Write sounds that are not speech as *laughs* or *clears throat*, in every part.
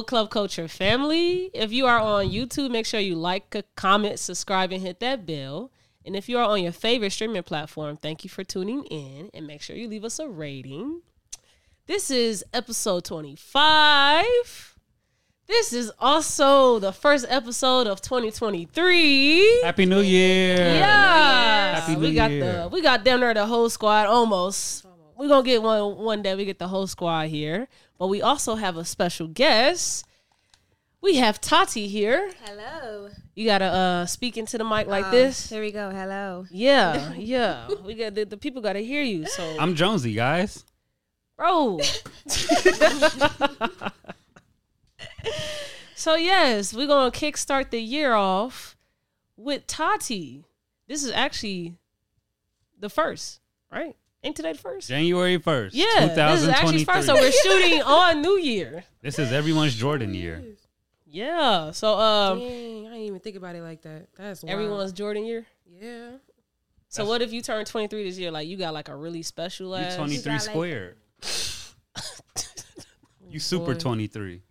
Hello, Club Culture family. If you are on YouTube, make sure you like, comment, subscribe, and hit that bell. And if you are on your favorite streaming platform, thank you for tuning in and make sure you leave us a rating. This is episode 25. This is also the first episode of 2023. Happy New Year. Yeah, Happy we got Year. the we got down there the whole squad almost. We're gonna get one one day. We get the whole squad here, but we also have a special guest. We have Taty here. Hello. You gotta uh speak into the mic like Uh, this. Here we go. Hello. Yeah, *laughs* yeah. We got the, the people gotta hear you. So, I'm Jonesy, guys. bro. *laughs* so yes, we're gonna kickstart the year off with Taty. This is actually the first, right? Ain't today the first? January 1st, Yeah, this is actually 2023. first. So we're shooting on New Year. this is everyone's Jordan year. Yeah. So um, Dang, I didn't even think about it like that. That's wild. everyone's Jordan year. Yeah. So what if you turn 23 this year? Like you got like a really special You ass. 23 got, like- squared. *laughs* you super boy. 23.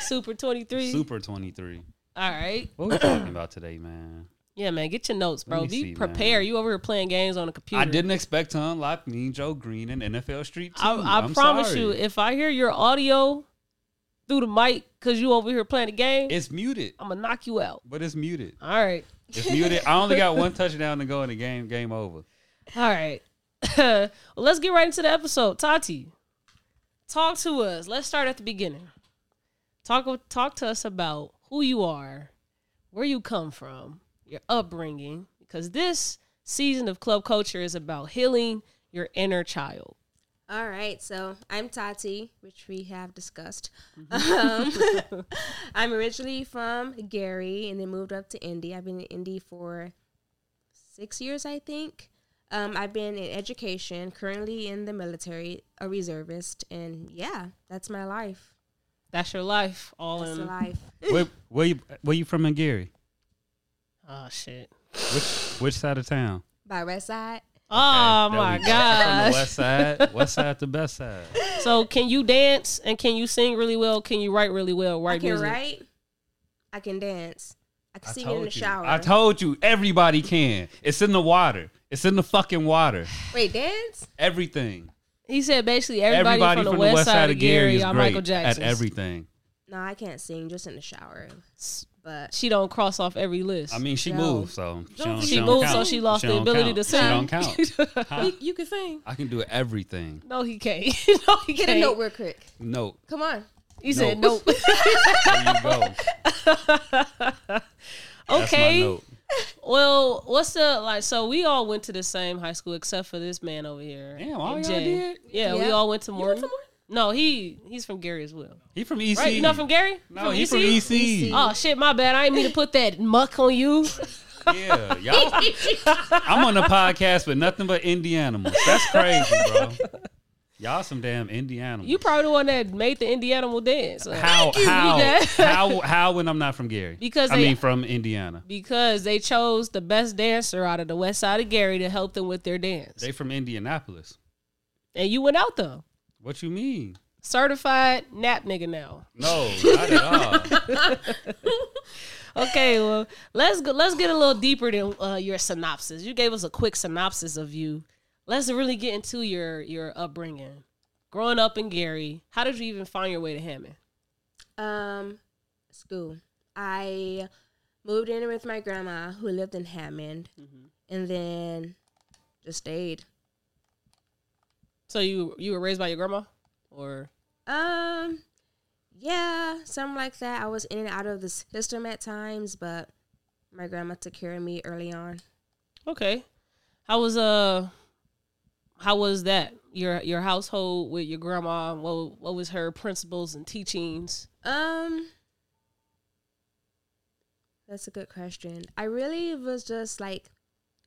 Super 23. Super 23. All right. What we talking about today, man? Yeah, man. Get your notes, bro. Be see, prepared. man. You over here playing games on a computer. I didn't expect to unlock Mean Joe Greene and NFL Street 2. I, I promise sorry. you, if I hear your audio through the mic because you over here playing the game, it's muted, I'm gonna knock you out. but it's muted. All right. It's muted. I only got one *laughs* touchdown to go in the game. Game over. All right. *laughs* well, let's get right into the episode. Taty, talk to us. Let's start at the beginning. Talk talk to us about who you are, where you come from, your upbringing, because this season of Club Culture is about healing your inner child. All right. So I'm Taty, which we have discussed. Mm-hmm. Um, *laughs* I'm originally from Gary and then moved up to Indy. I've been in Indy for six years, I think. Um, I've been in education, currently in the military, a reservist, and yeah, that's my life. That's your life, all That's in. life. where, *laughs* where you where you from in Gary? Oh shit! Which which side of town? By West Side. Oh There my god! From the west side, west side to best side. *laughs* So, can you dance and can you sing really well? Can you write really well? Write I can music. write. I can dance. I can I sing in the you. shower. I told you, everybody can. It's in the water. It's in the fucking water. Wait, dance? Everything. He said basically everybody, Everybody, from, the west side of Gary is are great Michael Jackson. at everything. No, I can't sing, just in the shower. But She don't cross off every list. I mean, she No. moved, so she, don't, she don't moved, count. so she lost the ability count. to She sing. don't count. *laughs* Huh? You, you can sing. I can do everything. no, he can't. *laughs* no, he get a can't. note real quick. No, Come on. He said No. nope. there you go. *laughs* That's my okay. Well, what's the like? So we all went to the same high school except for this man over here. Damn, all y'all did? Yeah, we all went to You Morton. Went to Morton? No, he he's from Gary as well. He from EC. Right? You not from Gary? No, he from EC. EC. Oh shit, my bad. I didn't mean to put that muck on you. Yeah, y'all. *laughs* I'm on the podcast with nothing but indie animals. That's crazy, bro. Y'all some damn indie animals. You probably the one that made the Indiana dance. how how how how when I'm not from Gary? Because I they- mean from Indiana. because they chose the best dancer out of the west side of Gary to help them with their dance. They from Indianapolis. and you went out though. What you mean? Certified nap nigga now. No, not at all. *laughs* Okay, well, let's go, let's get a little deeper than uh, your synopsis. You gave us a quick synopsis of you. Let's really get into your your upbringing. Growing up in Gary, how did you even find your way to Hammond? Um, school. I moved in with my grandma who lived in Hammond, and then just stayed. So you you were raised by your grandma, or Um, yeah, something like that. I was in and out of the system at times, but my grandma took care of me early on. okay? How was uh how was that your your household with your grandma? What what was her principles and teachings? Um, that's a good question. I really was just like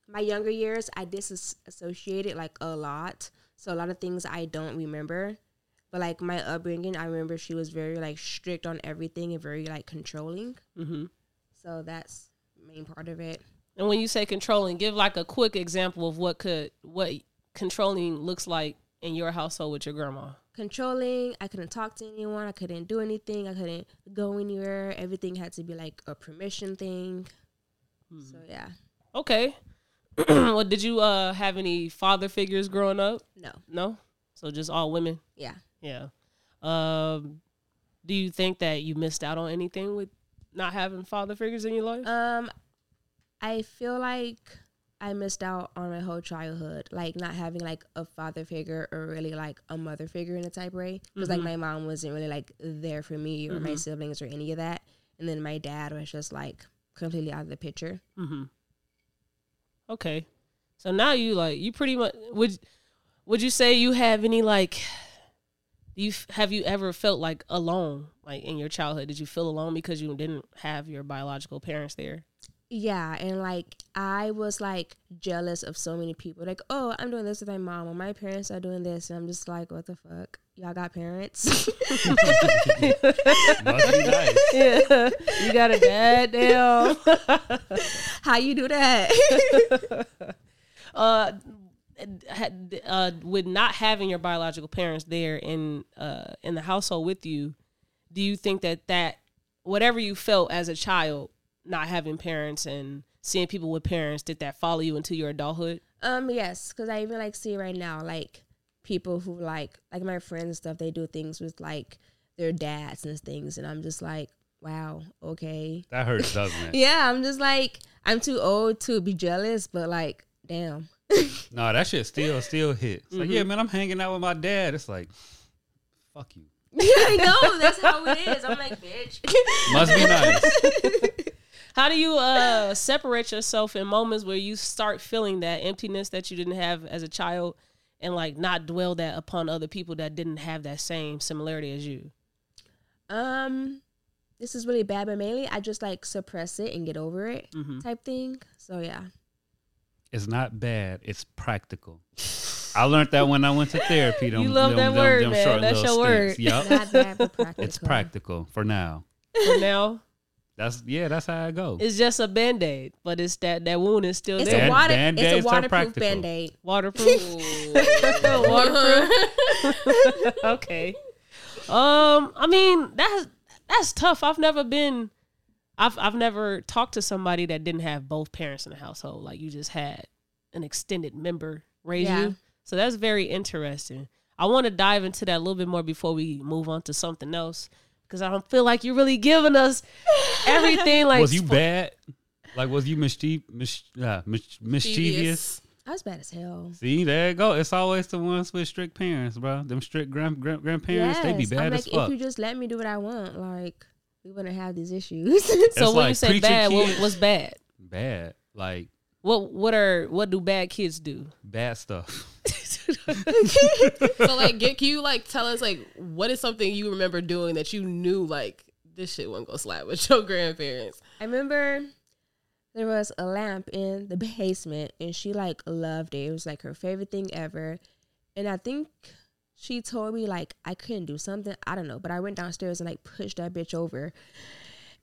my younger years. I disassociated like a lot, so a lot of things I don't remember. But like my upbringing, I remember she was very like strict on everything and very like controlling. hmm So that's main part of it. And when you say controlling, give like a quick example of what could what controlling looks like in your household with your grandma. controlling. I couldn't talk to anyone. I couldn't do anything. I couldn't go anywhere. Everything had to be like a permission thing. So yeah, Okay. *clears throat* well, did you uh have any father figures growing up? no, No. So just all women. yeah. Yeah. Um, do you think that you missed out on anything with not having father figures in your life? Um, I feel like I missed out on my whole childhood, like not having like a father figure or really like a mother figure in a type way. Because like my mom wasn't really like there for me or my siblings or any of that, and then my dad was just like completely out of the picture. Mm-hmm. Okay. So now you like you pretty much would would you say you have any like you have you ever felt like alone like in your childhood? Did you feel alone because you didn't have your biological parents there? Yeah, and like I was like jealous of so many people. Like, oh, I'm doing this with my mom, or my parents are doing this, and I'm just like, what the fuck? Y'all got parents? *laughs* Nice. *laughs* Yeah. you got a dad damn. How you do that? *laughs* uh uh with not having your biological parents there in uh in the household with you do you think that that whatever you felt as a child not having parents and seeing people with parents did that follow you into your adulthood Um, yes, because I even like see right now, like people who like like my friends and stuff, they do things with like their dads and things, and I'm just like, wow, okay, That hurts, doesn't it? *laughs* yeah. I'm just like, I'm too old to be jealous, but like, damn, *laughs* No, that shit still still hits. It's Like, yeah, Mm-hmm. man, I'm hanging out with my dad. It's like, fuck you. *laughs* I know that's how it is. I'm like, bitch. Must be nice. how do you uh separate yourself in moments where you start feeling that emptiness that you didn't have as a child and like not dwell that upon other people that didn't have that same similarity as you Um, this is really bad, but mainly I just like suppress it and get over it, Mm-hmm. type thing. So yeah. It's not bad. It's practical. I learned that when I went to therapy. *laughs* Them, You love them, that them, word, them man. That's little your stints. Yup. Not bad, but practical. It's practical for now. for now That's yeah. That's how I go. It's just a band aid, but it's that that wound is still It's there. a Band- water. Band-Aids It's a waterproof practical. band aid. Waterproof. *laughs* Waterproof. *laughs* okay. Um, I mean that's that's tough. I've never been. I've I've never talked to somebody that didn't have both parents in the household. Like you just had an extended member raise Yeah. you. So that's very interesting. I want to dive into that a little bit more before we move on to something else because I don't feel like you're really giving us *laughs* everything. Like was you bad? Like was you mischief, mis- uh, mis- mischievous? I was bad as hell. See, there you go. It's always the ones with strict parents, bro. Them strict grand, grand grandparents, they be bad I'm as like, fuck. if you just let me do what I want, like we wouldn't have these issues. *laughs* So It's when you say bad, what, what's bad? bad, like What what are what do bad kids do? bad stuff. *laughs* *laughs* So like, get, can you like tell us like what is something you remember doing that you knew like this shit wasn't gonna slap with your grandparents? I remember there was a lamp in the basement and she like loved it. It was like her favorite thing ever. And I think she told me like I couldn't do something. I don't know. But I went downstairs and like pushed that bitch over.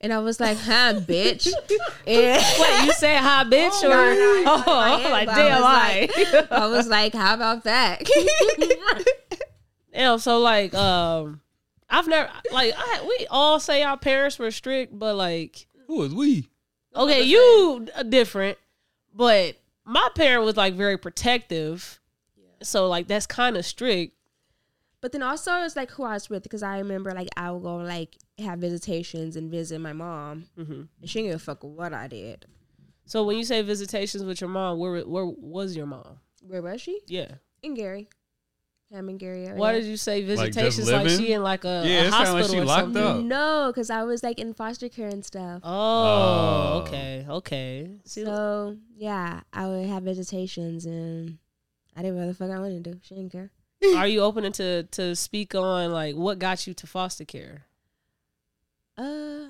And I was like, huh, bitch. *laughs* and Wait, *laughs* you say hi, bitch, or No, no, I oh, thought in my I'm like but damn, I I. I was like, how about that? *laughs* yeah. so like, um, I've never like I we all say our parents were strict, but like, Who is we? okay, you are different, but my parent was like very protective, so like that's kind of strict. But then also it's like who I was with because I remember like I would go like have visitations and visit my mom, Mm-hmm. and she didn't give a fuck what I did. So when you say visitations with your mom, where where was your mom? Where was she? Yeah. In Gary, Hammond Gary area. Why did you say visitations like, living? she in like a, Yeah, a it sound like hospital she or locked something? up. No, because I was like in foster care and stuff. Oh, Oh. okay, okay. See, So yeah, I would have visitations and I didn't what the fuck I wanted to do. She didn't care. Are you open to to speak on like what got you to foster care? Uh,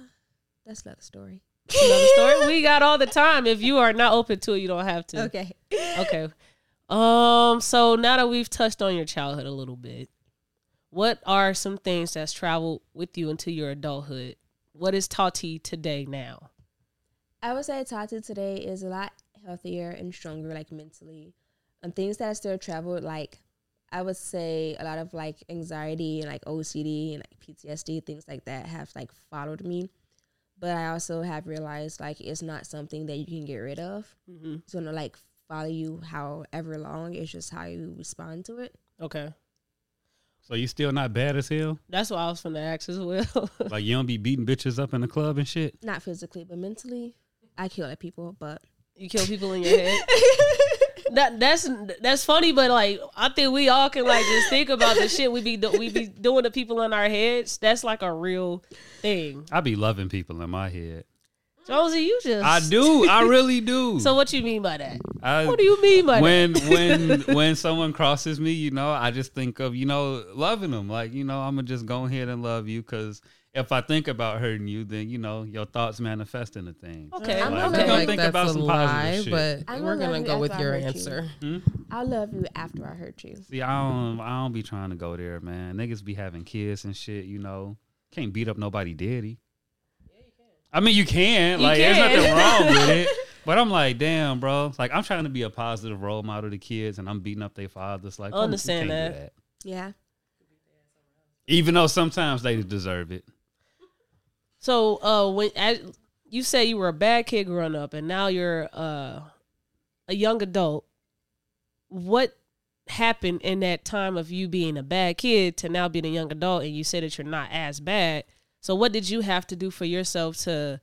that's another story. Another story we got all the time. If you are not open to it, you don't have to. Okay. Okay. Um. So now that we've touched on your childhood a little bit, what are some things that's traveled with you into your adulthood? What is Taty today now? I would say Taty today is a lot healthier and stronger, like mentally. And things that I still traveled, like I would say a lot of like anxiety and like OCD and like PTSD things like that have like followed me. But I also have realized like it's not something that you can get rid of. Mhm. It's gonna like follow you however long. It's just how you respond to it. Okay. So you still not bad as hell? That's what I was finna ask as well. *laughs* Like you don't be beating bitches up in the club and shit? Not physically, but mentally, I kill at people. But you kill people in your *laughs* head. That that's that's funny, but like I think we all can like just think about the shit we be do- we be doing to people in our heads. That's like a real thing. I be loving people in my head. Jonesy, you just I do. I really do. *laughs* So what you mean by that? I, What do you mean by when when *laughs* when someone crosses me, you know, I just think of you know loving them. Like you know, I'm gonna just go ahead and love you because if I think about hurting you, then you know your thoughts manifest into things. that? Okay. I'm Like, gonna gonna like think that's about a some lie, positive shit. but I'm we're gonna gonna go with your hurt you. answer. I'll hmm? love you after I hurt you. See, I don't I don't be trying to go there, man. Niggas be having kids and shit. You know, can't beat up nobody daddy. Yeah, you can. I mean, you can. You Like, can. there's nothing wrong with it. *laughs* But I'm like, damn, bro. Like, I'm trying to be a positive role model to kids, and I'm beating up their fathers. Like, I understand oh, you can't do that. Yeah. Even though sometimes they deserve it. So uh when as you say you were a bad kid growing up and now you're uh a young adult, what happened in that time of you being a bad kid to now being a young adult and you say that you're not as bad. So what did you have to do for yourself to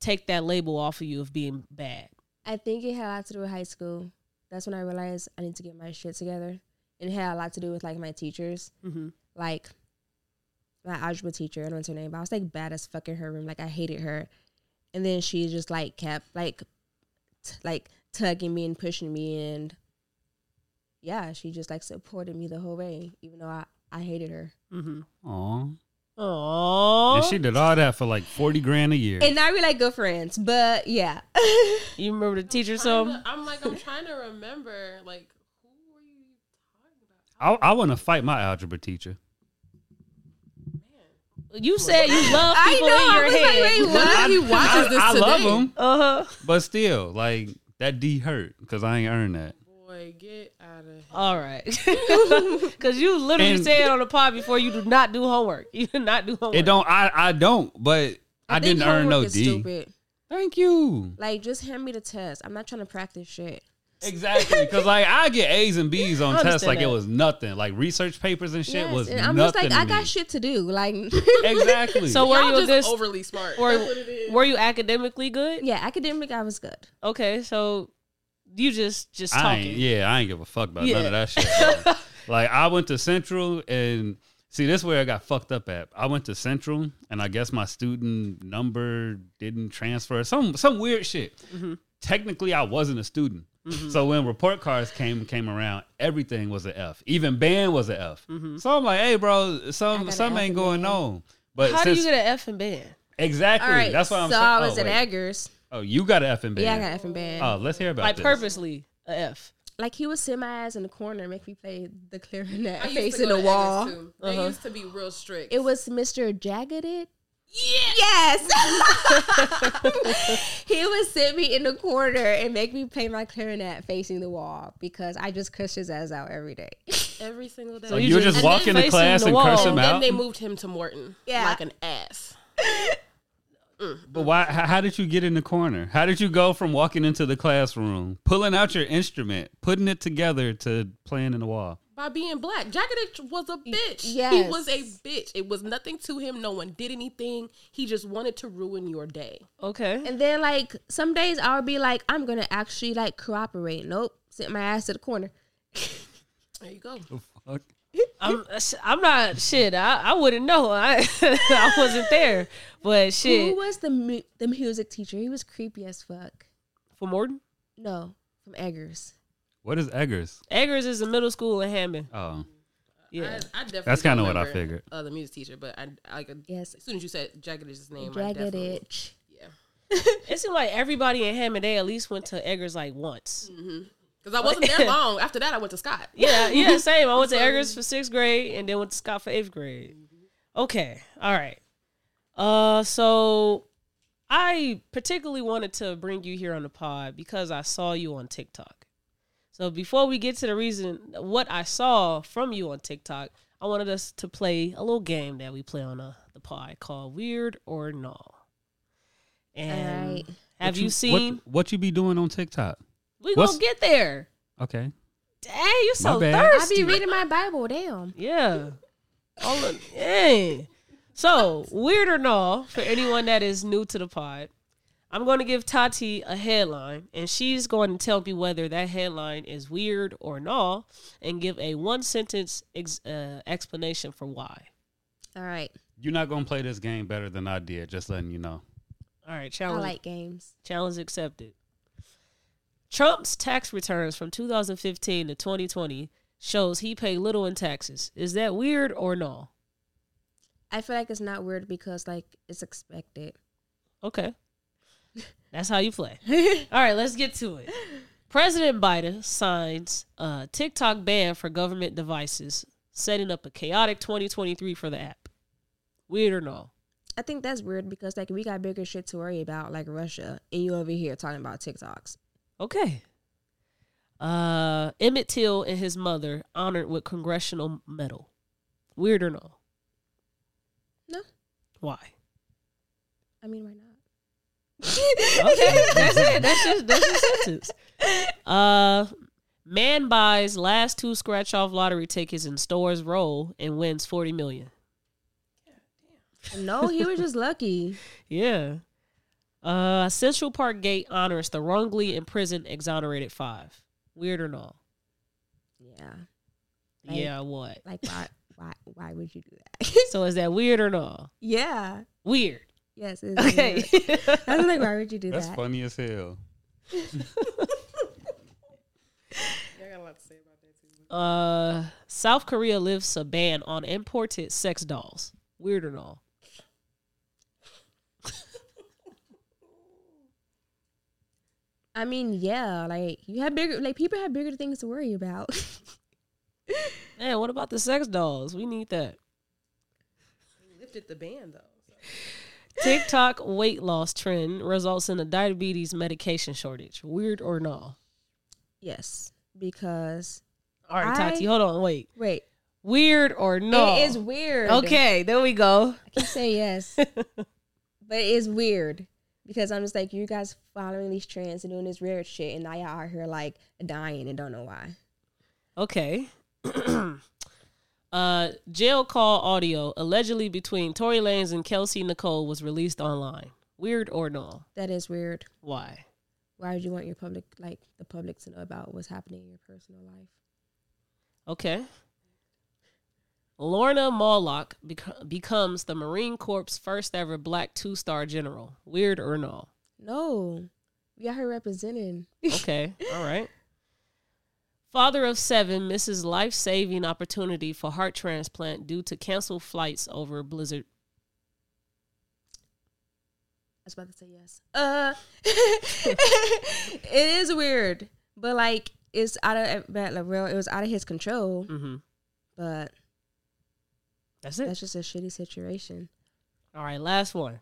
take that label off of you of being bad? I think it had a lot to do with high school. That's when I realized I need to get my shit together. And it had a lot to do with like my teachers. Mm-hmm. Like my algebra teacher, I don't know her name, but I was like bad as fuck in her room. Like I hated her. And then she just like kept like t- like tugging me and pushing me and yeah, she just like supported me the whole way, even though I, I hated her. Mm-hmm. Aw. Aww. And she did all that for like 40 grand a year. And now we're like good friends, but yeah. *laughs* you remember the teacher I'm, so I'm like, I'm trying to remember, like, who were you talking about? I, I want to fight my algebra teacher. You said you love I people know, in I your was like, head. wait, What if he watches I, this I today? love him, uh-huh. but still, like, that D hurt because I ain't earned that. Boy, get out of here. All right. *laughs* Because you literally And- said on the pod before you do not do homework. *laughs* You do not do homework. It don't, I, I don't, but I, think didn't earn no is D. Stupid. Thank you. Like, just hand me the test. I'm not trying to practice shit. *laughs* Exactly, because like I get A's and B's on tests like that. it was nothing. Like research papers and shit Yes, was and I'm nothing. just like, I got shit to do. Like, *laughs* Exactly. So were Y'all you a just good? overly smart. were, what it is. were you academically good? yeah, academic, I was good. Okay, so you just just talking. ain't, yeah, I ain't give a fuck about Yeah. none of that shit. *laughs* like I went to Central and see this is where I got fucked up at. I went to Central and I guess my student number didn't transfer. Some some weird shit. Mm-hmm. Technically, I wasn't a student. So when report cards came came around, everything was an F. Even band was an F. So I'm like, hey, bro, I some something ain't going band. on. But How do you get an F in band? exactly, All right, that's why I'm so saying. I was oh, in wait. Eggers. oh, you got an F in band. Yeah, I got F in band. Oh, let's hear about Like this. purposely a F. Like he would sit my ass in the corner and make me play the clarinet I used facing the to wall. Eggers, too. They Uh-huh. used to be real strict. It was Mr. Jaggeded. Yes. *laughs* he would sit me in the corner and make me play my clarinet facing the wall because I just cuss his ass out every day. every single day. So you you, were just- just and walk into class the and wall. curse and him then they moved him to Morton. Yeah. Like an ass. *laughs* But why? How, how did you get in the corner? How did you go from walking into the classroom, pulling out your instrument, putting it together to playing in the wall? By being black. Jagged was a bitch. Yes. He was a bitch. It was nothing to him. No one did anything. He just wanted to ruin your day. Okay. And then like some days I'll be like, I'm gonna actually like cooperate. Nope. Sit my ass to the corner. There you go. The Fuck. I'm I'm not shit. I, I wouldn't know. I *laughs* I wasn't there. But shit. Who was the mu- the music teacher? He was creepy as fuck. for Morton. No, from Eggers. What is Eggers? Eggers is a middle school in Hammond. Oh, Yeah. I, I definitely That's kinda don't what I remember, figured. Uh, the music teacher, but I, I like Yes. as soon as you said Jagged is his name, I Jagged definitely itch. yeah. It seemed like everybody in Hammond they at least went to Eggers like once. Because I wasn't there long. After that, I went to Scott. Yeah, yeah, *laughs* same. I went to Eggers for sixth grade and then went to Scott for eighth grade. Okay, all right. Uh, so I particularly wanted to bring you here on the pod because I saw you on TikTok. So before we get to the reason what I saw from you on TikTok, I wanted us to play a little game that we play on uh, the pod called Weird or No. And Alright. have What you, seen? what, what you be doing on TikTok? we what's- gonna get there. Okay. Dang, you so thirsty. I thirsty. be reading my Bible. Damn. Yeah. All of, dang. So, weird or no, for anyone that is new to the pod, I'm going to give Taty a headline, and she's going to tell me whether that headline is weird or no, and give a one sentence ex- uh, explanation for why. All right. You're not gonna play this game better than I did. Just letting you know. All right, Challenge. I challenge, like games. challenge accepted. Trump's tax returns from 2015 to 2020 shows he paid little in taxes. Is that weird or no? I feel like it's not weird because like it's expected. Okay. That's how you play. *laughs* All right, let's get to it. President Biden signs a TikTok ban for government devices, setting up a chaotic 2023 for the app. Weird or no? I think that's weird because like we got bigger shit to worry about, like Russia, and you over here talking about TikToks. Okay. Uh, Emmett Till and his mother honored with congressional medal. Weird or no? No. Why? I mean, why not? Okay, that's it. *laughs* That's just that's your sentence. Uh, man buys last two scratch off lottery tickets in stores roll and wins forty million. No, he was just lucky. *laughs* Yeah. Uh, Central Park Gate honors the wrongly imprisoned exonerated five. Weird or no? Yeah. Like- yeah. What? Like why? Why? Why would you do that? *laughs* So is that weird or no? yeah. Weird. Yes. It's Okay. *laughs* I was like, why would you do That's that? That's funny as hell. I got a lot to say about that too. uh, South Korea lifts a ban on imported sex dolls. Weird and all. I mean, yeah. Like you have bigger. Like people have bigger things to worry about. *laughs* Man, what about the sex dolls? We need that. We lifted the ban though. TikTok weight loss trend results in a diabetes medication shortage. Weird or no? yes, because All right, I- Taty, hold on, wait. wait, Weird or no? it is weird. Okay, there we go. I can say yes, *laughs* but it is weird because I'm just like you guys following these trends and doing this weird shit, and now y'all out here like dying and don't know why. Okay. *clears throat* uh, jail call audio allegedly between Tory Lanez and Kelsey Nicole was released online. Weird or no? That is weird. Why? Why would you want your public, like the public, to know about what's happening in your personal life? Okay. Lorna Mahlock bec- becomes the Marine Corps' first ever black two star general. Weird or no? No, we got her representing. Okay. *laughs* All right. Father of seven misses life saving opportunity for heart transplant due to canceled flights over blizzard. I was about to say yes. Uh, *laughs* it is weird, but like it's out of like real. It was out of his control, Mm-hmm. but That's it. that's just a shitty situation. All right, last one.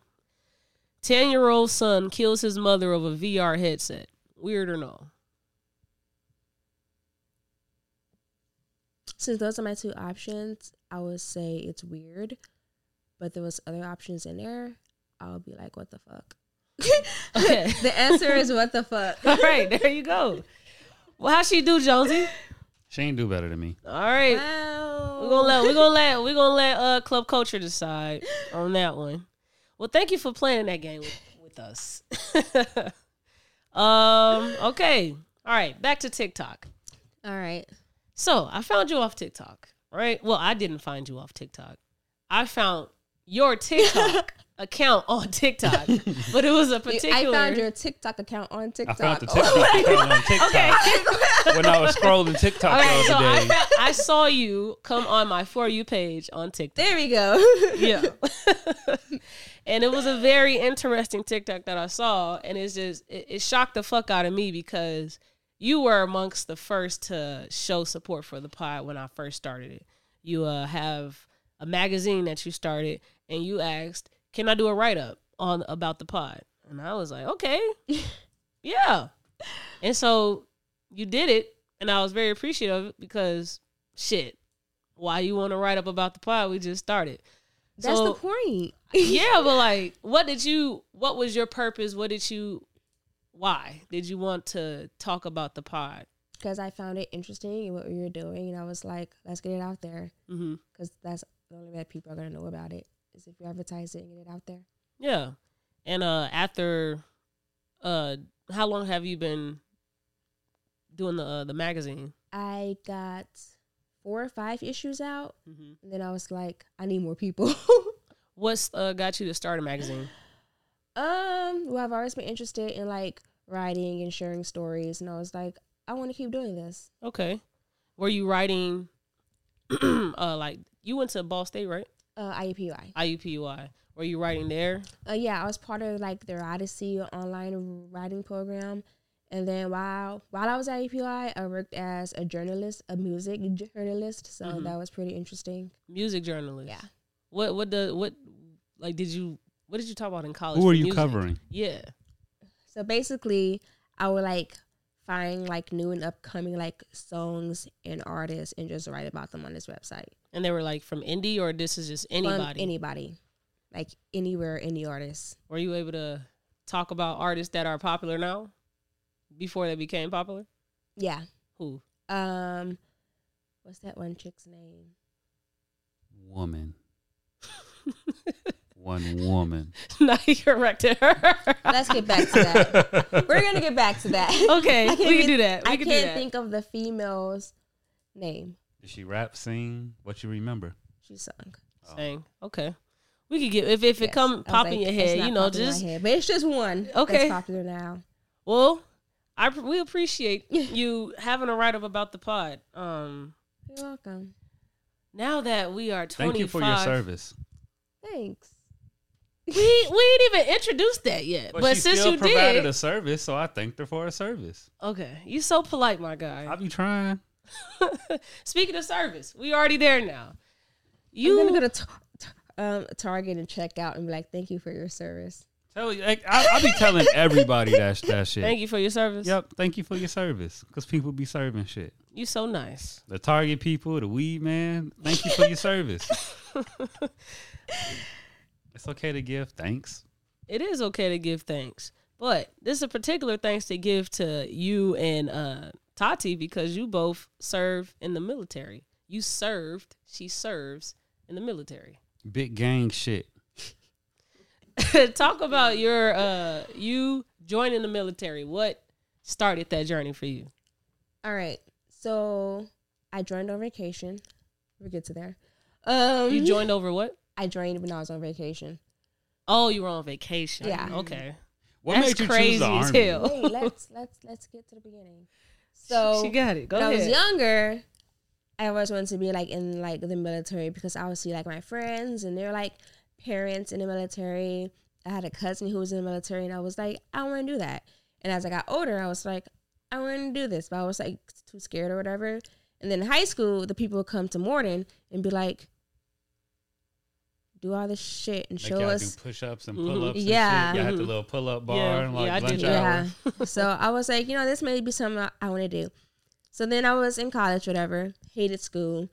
10 year old son kills his mother over a VR headset. Weird or no? Since those are my two options, I would say it's weird, but there was other options in there. I'll be like, what the fuck? *laughs* Okay. the answer is what the fuck. *laughs* All right, there you go. Well, how she do, Jonesy? She ain't do better than me. All right. Wow. We're gonna let we're gonna let we're gonna let uh club culture decide on that one. Well, thank you for playing that game with, with us. *laughs* um, okay. All right, back to TikTok. All right. So I found you off TikTok, right? Well, I didn't find you off TikTok. I found your TikTok *laughs* account on TikTok, but it was a *laughs* particular. I found your TikTok account on TikTok. I TikTok. found the Oh TikTok my account on *laughs* TikTok Okay. when I was scrolling TikTok Okay, the so other I, day. found, I saw you come on my for you page on TikTok. There we go. Yeah. and it was a very interesting TikTok that I saw, and it's just it, it shocked the fuck out of me because you were amongst the first to show support for the pod when I first started it. You uh, have a magazine that you started, and you asked, "Can I do a write up on about the pod?" And I was like, "Okay, *laughs* yeah." And so you did it, and I was very appreciative of it because shit, why you want to write up about the pod? We just started. That's So- the point. yeah, but *laughs* like, what did you? What was your purpose? What did you? Why did you want to talk about the pod? Because I found it interesting in what we were doing, and I was like, let's get it out there. Mm-hmm. Because that's the only way that people are gonna know about it is if you advertise it and get it out there. Yeah, and uh, after, uh, how long have you been doing the uh, the magazine? I got four or five issues out, Mm-hmm. and then I was like, I need more people. *laughs* What's uh, got you to start a magazine? um, well, I've always been interested in like writing and sharing stories, and I was like, I want to keep doing this. Okay, were you writing? *clears throat* uh, like you went to Ball State, right? Uh, IUPUI. IUPUI. Were you writing there? Uh, yeah, I was part of like their Odyssey online writing program, and then while while I was at IUPUI, I worked as a journalist, a music journalist. So Mhm. that was pretty interesting. Music journalist. Yeah. What what the what like did you what did you talk about in college? Who are you music? covering? Yeah. So basically, I would like find like new and upcoming like songs and artists and just write about them on this website. And they were like from indie or this is just From anybody? anybody, like anywhere, any artist. Were you able to talk about artists that are popular now before they became popular? Yeah. Who? Um, what's that one chick's name? Woman. *laughs* One woman. *laughs* now you corrected her. Let's get back to that. *laughs* We're gonna get back to that. okay, *laughs* we can't can do that. We I can can't that. think of the female's name. Did she rap, sing? What you remember? She sung. Saying, okay. We could get if, if it come I was pop like, in your head, you know, popping my just head, but it's just one. Okay. that's popular now. well, I we appreciate you having a write up about the pod. Um, You're welcome. now that we are twenty Thank you for your service. Thanks. We we ain't even introduced that yet. But, she since still you provided did, a service, so I thanked her for her service. okay, you so polite, my guy. I guy. be trying. *laughs* Speaking of service, we already there now. You You I'm gonna go to tar- tar- um, Target and check out and be like, "Thank you for your service." Tell you, like, I, I be telling *laughs* everybody that that shit. thank you for your service. Yep, thank you for your service. Because people be serving shit. You so nice. The Target people, the weed man, thank you for your service. *laughs* it's okay to give thanks. It is okay to give thanks, but this is a particular thanks to give to you and uh, Taty because you both serve in the military. You served. She serves in the military. Big gang shit. *laughs* Talk about your uh, you joining the military. What started that journey for you? All right, so I joined on vacation. We'll get to there. Um, You joined over what? I joined when I was on vacation. Oh, you were on vacation. Yeah. Mm-hmm. Okay. What That's made you crazy choose the army? hell. Hey, *laughs* let's let's let's get to the beginning. So she got it. Go when I was younger, I always wanted to be like in like the military because I would see like my friends and they're like parents in the military. I had a cousin who was in the military, and I was like, I want to do that. And as I got older, I was like, I want to do this, but I was like too scared or whatever. And then in high school, the people would come to Morton and be like, do all this shit and Make show y'all us do push ups and pull ups. Yeah. And shit. Y'all had the Mhm. little pull up bar Yeah, and like yeah, I lunch did hour. Yeah. so I was like, you know, this may be something I, I want to do. So then I was in college, whatever, hated school.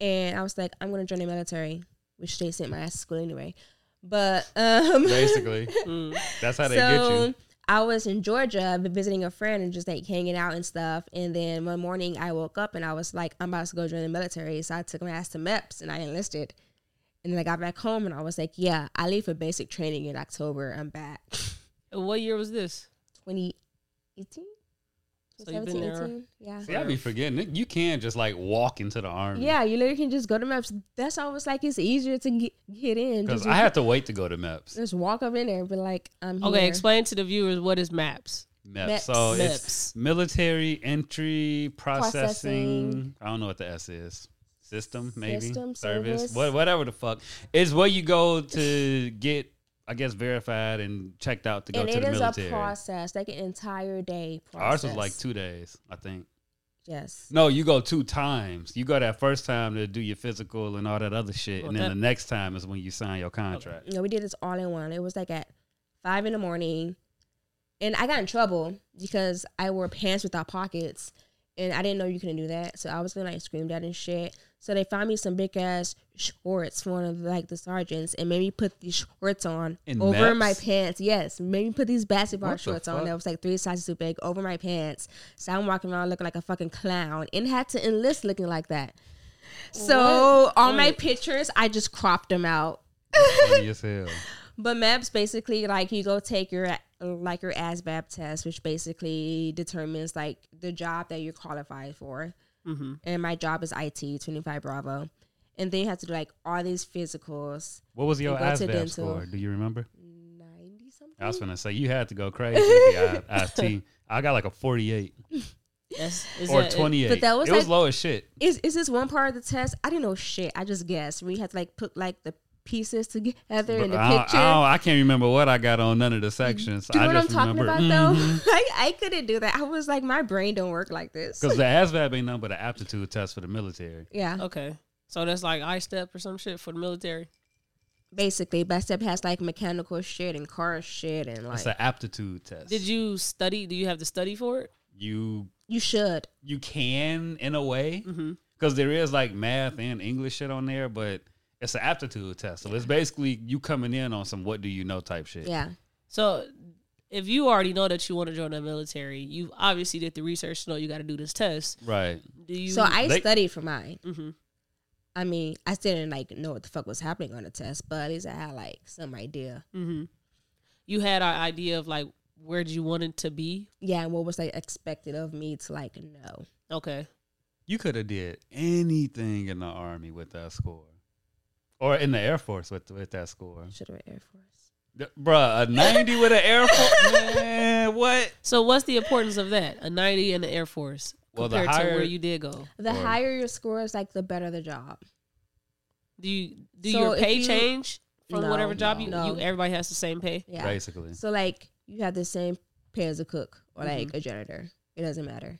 And I was like, I'm going to join the military, which they sent my ass to school anyway. But, um, Basically, *laughs* Mm. that's how they get you. I was in Georgia visiting a friend and just like hanging out and stuff. And then one morning I woke up and I was like, I'm about to go join the military. So I took my ass to MEPS and I enlisted. And then I got back home and I was like, yeah, I leave for basic training in October. I'm back. *laughs* What year was this? 2018? So you've been there- Yeah. See, I be forgetting. You can't just like walk into the army. Yeah, you literally can just go to maps. That's always like it's easier to get, get in. Because I have to wait to go to MEPS. just walk up in there and be like, I'm here. Okay, explain to the viewers what is MAPS. MEPS. MEPS. So MEPS. it's military entry processing. Processing. I don't know what the S is. System, maybe System, service, service. what, whatever the fuck. is where you go to get, I guess, verified and checked out to go And to it the is military. a process, like an entire day process. Ours was like two days, I think. Yes. No, you go two times. You go that first time to do your physical and all that other shit, Well, and then that- the next time is when you sign your contract. You know, we did this all in one. It was like at five in the morning. And I got in trouble because I wore pants without pockets. And I didn't know you couldn't do that. So I was gonna like scream that and shit. So they found me some big ass shorts from one of like the sergeants and made me put these shorts on In over my pants. Yes, made me put these basketball What the shorts on fuck? that was like three sizes too big over my pants. So I'm walking around looking like a fucking clown and had to enlist looking like that. So What? all my pictures, I just cropped them out. Funny as *laughs* hell. But MEPS basically like you go take your like your ASVAB test, which basically determines like the job that you're qualified for. Mm-hmm. And my job is IT, twenty five Bravo, and then you have to do like all these physicals. What was your to ASVAB score? Do you remember? Ninety something. I was gonna say you had to go crazy. with the I- IT. *laughs* I got like a forty-eight That's or that- twenty-eight. But that was it was low as shit. Is is this one part of the test? I didn't know shit. I just guessed. We had to like put like the pieces together in the I, don't- picture. I, I can't remember what I got on none of the sections. do you know I what I'm talking remember, about though? *laughs* I, I couldn't do that. I was like, my brain don't work like this. Because the ASVAB ain't nothing but an aptitude test for the military. yeah. Okay. So that's like ISTEP or some shit for the military. basically best step has like mechanical shit and car shit and like It's an aptitude test. Did you study? Do you have to study for it? You you should you can in a way Mm-hmm. because there is like math and English shit on there, but it's an aptitude test. So it's basically you coming in on some what do you know type shit. yeah So if you already know that you want to join the military, you obviously did the research to know you got to do this test. Right. Do you? so i they- studied for mine Mhm. i mean i still didn't like know what the fuck was happening on the test but at least i had like some idea Mhm. You had an idea of like where you wanted to be. yeah and what was like expected of me to like know Okay. You could have did anything in the army with that score, or in the Air Force with with that score. should have air force Th- Bruh, a ninety with an Air Force *laughs* man. What? So what's the importance of that? A ninety in the Air Force Well, the compared to where you did go. the Or- higher your score is like the better the job Do you do So your pay you- change from No, whatever job you, no. you? Everybody has the same pay. yeah Basically, so like you have the same pay as a cook or like Mm-hmm. a janitor it doesn't matter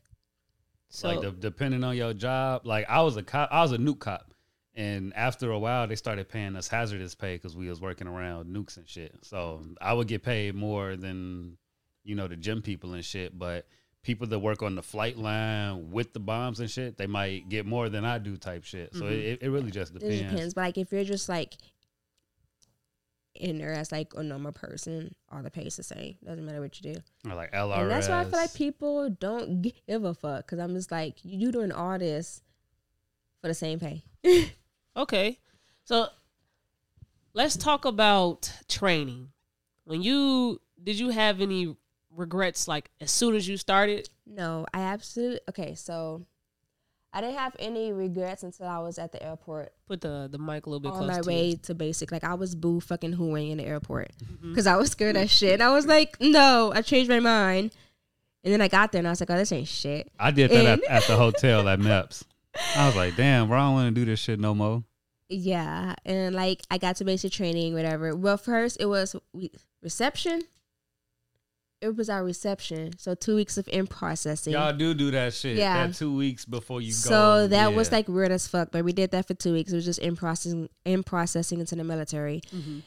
So like de- depending on your job. Like I was a cop, I was a nuke cop, and after a while, they started paying us hazardous pay because we was working around nukes and shit. So I would get paid more than you know the gym people and shit, but. People that work on the flight line with the bombs and shit, they might get more than I do, type shit. So mm-hmm. it, it really just it depends. depends but like if you're just like in there as like a normal person all the pay is the same doesn't matter what you do Or like LRS. And that's why I feel like people don't give a fuck because I'm just like, you doing all this for the same pay. *laughs* Okay. So let's talk about training. When you did you have any regrets like as soon as you started? No, I absolutely okay. So I didn't have any regrets until I was at the airport Put the the mic a little bit on close my to way you. to basic. Like I was boo fucking hooing in the airport Mm-hmm. because I was scared as shit. And I was like, no, I changed my mind. And then I got there and I was like, oh, this ain't shit. I did that at, at the hotel at MEPS. I was like, damn, bro, I don't want to do this shit no more. Yeah, and like I got to basic training, whatever. Well, first it was reception. It was our reception, so two weeks of in processing. Y'all do do that shit. Yeah. That two weeks before you go. So that was like weird as fuck, but we did that for two weeks. It was just in processing, in processing into the military. Mm-hmm.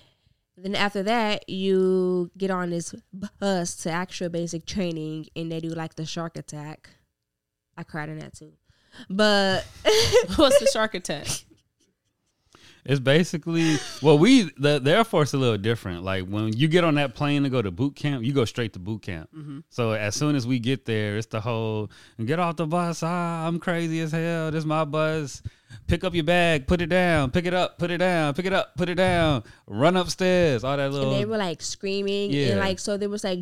Then after that, you get on this bus to actual basic training, and they do like the shark attack. I cried in that too, but *laughs* What's the shark attack? It's basically well, we the, the Air Force is a little different. Like when you get on that plane to go to boot camp, you go straight to boot camp. Mm-hmm. So as soon as we get there, it's the whole get off the bus. Ah, I'm crazy as hell. This is my bus. Pick up your bag, put it down, pick it up, put it down, pick it up, put it down, run upstairs, all that little. and they were like screaming Yeah. and like so there was like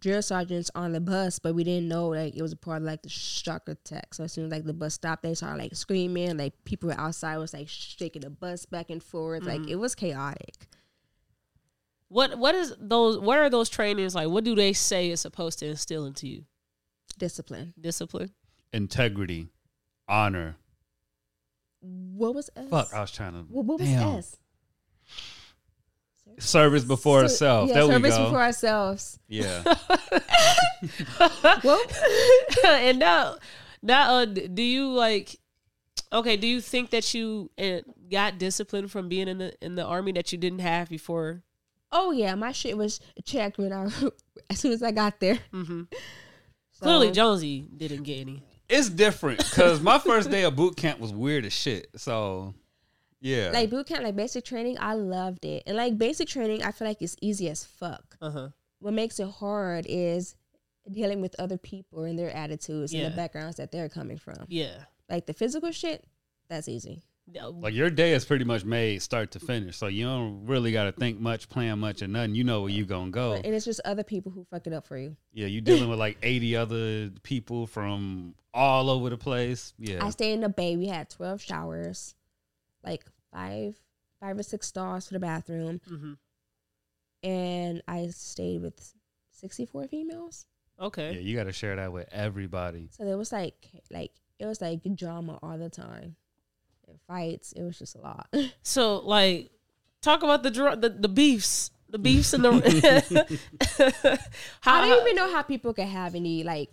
drill sergeants on the bus but we didn't know like it was a part of like the shock attack so as soon as like the bus stopped they started like screaming like people outside was like shaking the bus back and forth like Mm-hmm. it was chaotic What what is those what are those trainings like? What do they say is supposed to instill into you? discipline Discipline? integrity, honor. What was S? Fuck, I was trying to. what, what was damn. S Service before So- self. yeah, there we service go. before ourselves yeah. well *laughs* and now now uh, do you like okay, do you think that you uh, got discipline from being in the in the army that you didn't have before? oh yeah my shit was checked when I *laughs* as soon as I got there Mm-hmm. *laughs* So- Clearly Jonesy didn't get any. It's different because my first day of boot camp was weird as shit. So, yeah, Like boot camp, like basic training, I loved it. And like basic training, I feel like it's easy as fuck. Uh huh. What makes it hard is dealing with other people and their attitudes and the backgrounds that they're coming from. Yeah. Like the physical shit, that's easy. Like your day is pretty much made start to finish. So you don't really got to think much, plan much, or nothing. You know where you gonna go. And it's just other people who fuck it up for you. Yeah, you *laughs* dealing with like eighty other people from all over the place. Yeah, I stayed in the bay. We had twelve showers, like five, five or six stalls for the bathroom, hmm and I stayed with sixty-four females. Okay. yeah, you got to share that with everybody. So there was like, like it was like drama all the time, and fights. It was just a lot. *laughs* So like, talk about the dr- the, the beefs, the beefs and the. how, *laughs* *laughs* I don't even know how people can have any like.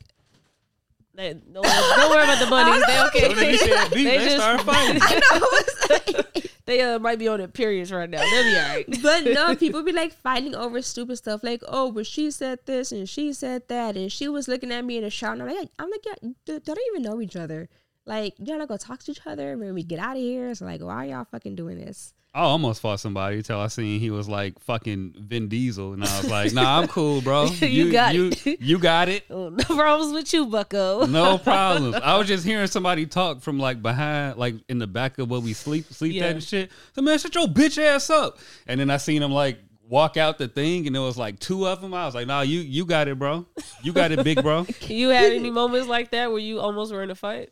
They, don't, don't worry about the bunnies. They okay. So then said beef, They they, just- start fighting. I know. like- They uh, might be on their periods right now. They'll be all right. but no, people be like fighting over stupid stuff, like, oh, but she said this and she said that, and she was looking at me in the shower. And I'm like, I'm like, yeah, they don't even know each other. Like, y'all not gonna talk to each other when we get out of here. It's like, why are y'all fucking doing this? I almost fought somebody until I seen he was like fucking Vin Diesel, and I was like, "Nah, I'm cool, bro. *laughs* You got you, it. *laughs* You got it. Oh, no problems with you, Bucko. No *laughs* problems. I was just hearing somebody talk from like behind, like in the back of where we sleep, sleep Yeah. at and shit. So man, shut your bitch ass up. And then I seen him like walk out the thing, and there was like two of them. I was like, "Nah, you you got it, bro. You got it, big bro." You had any moments like that where you almost were in a fight?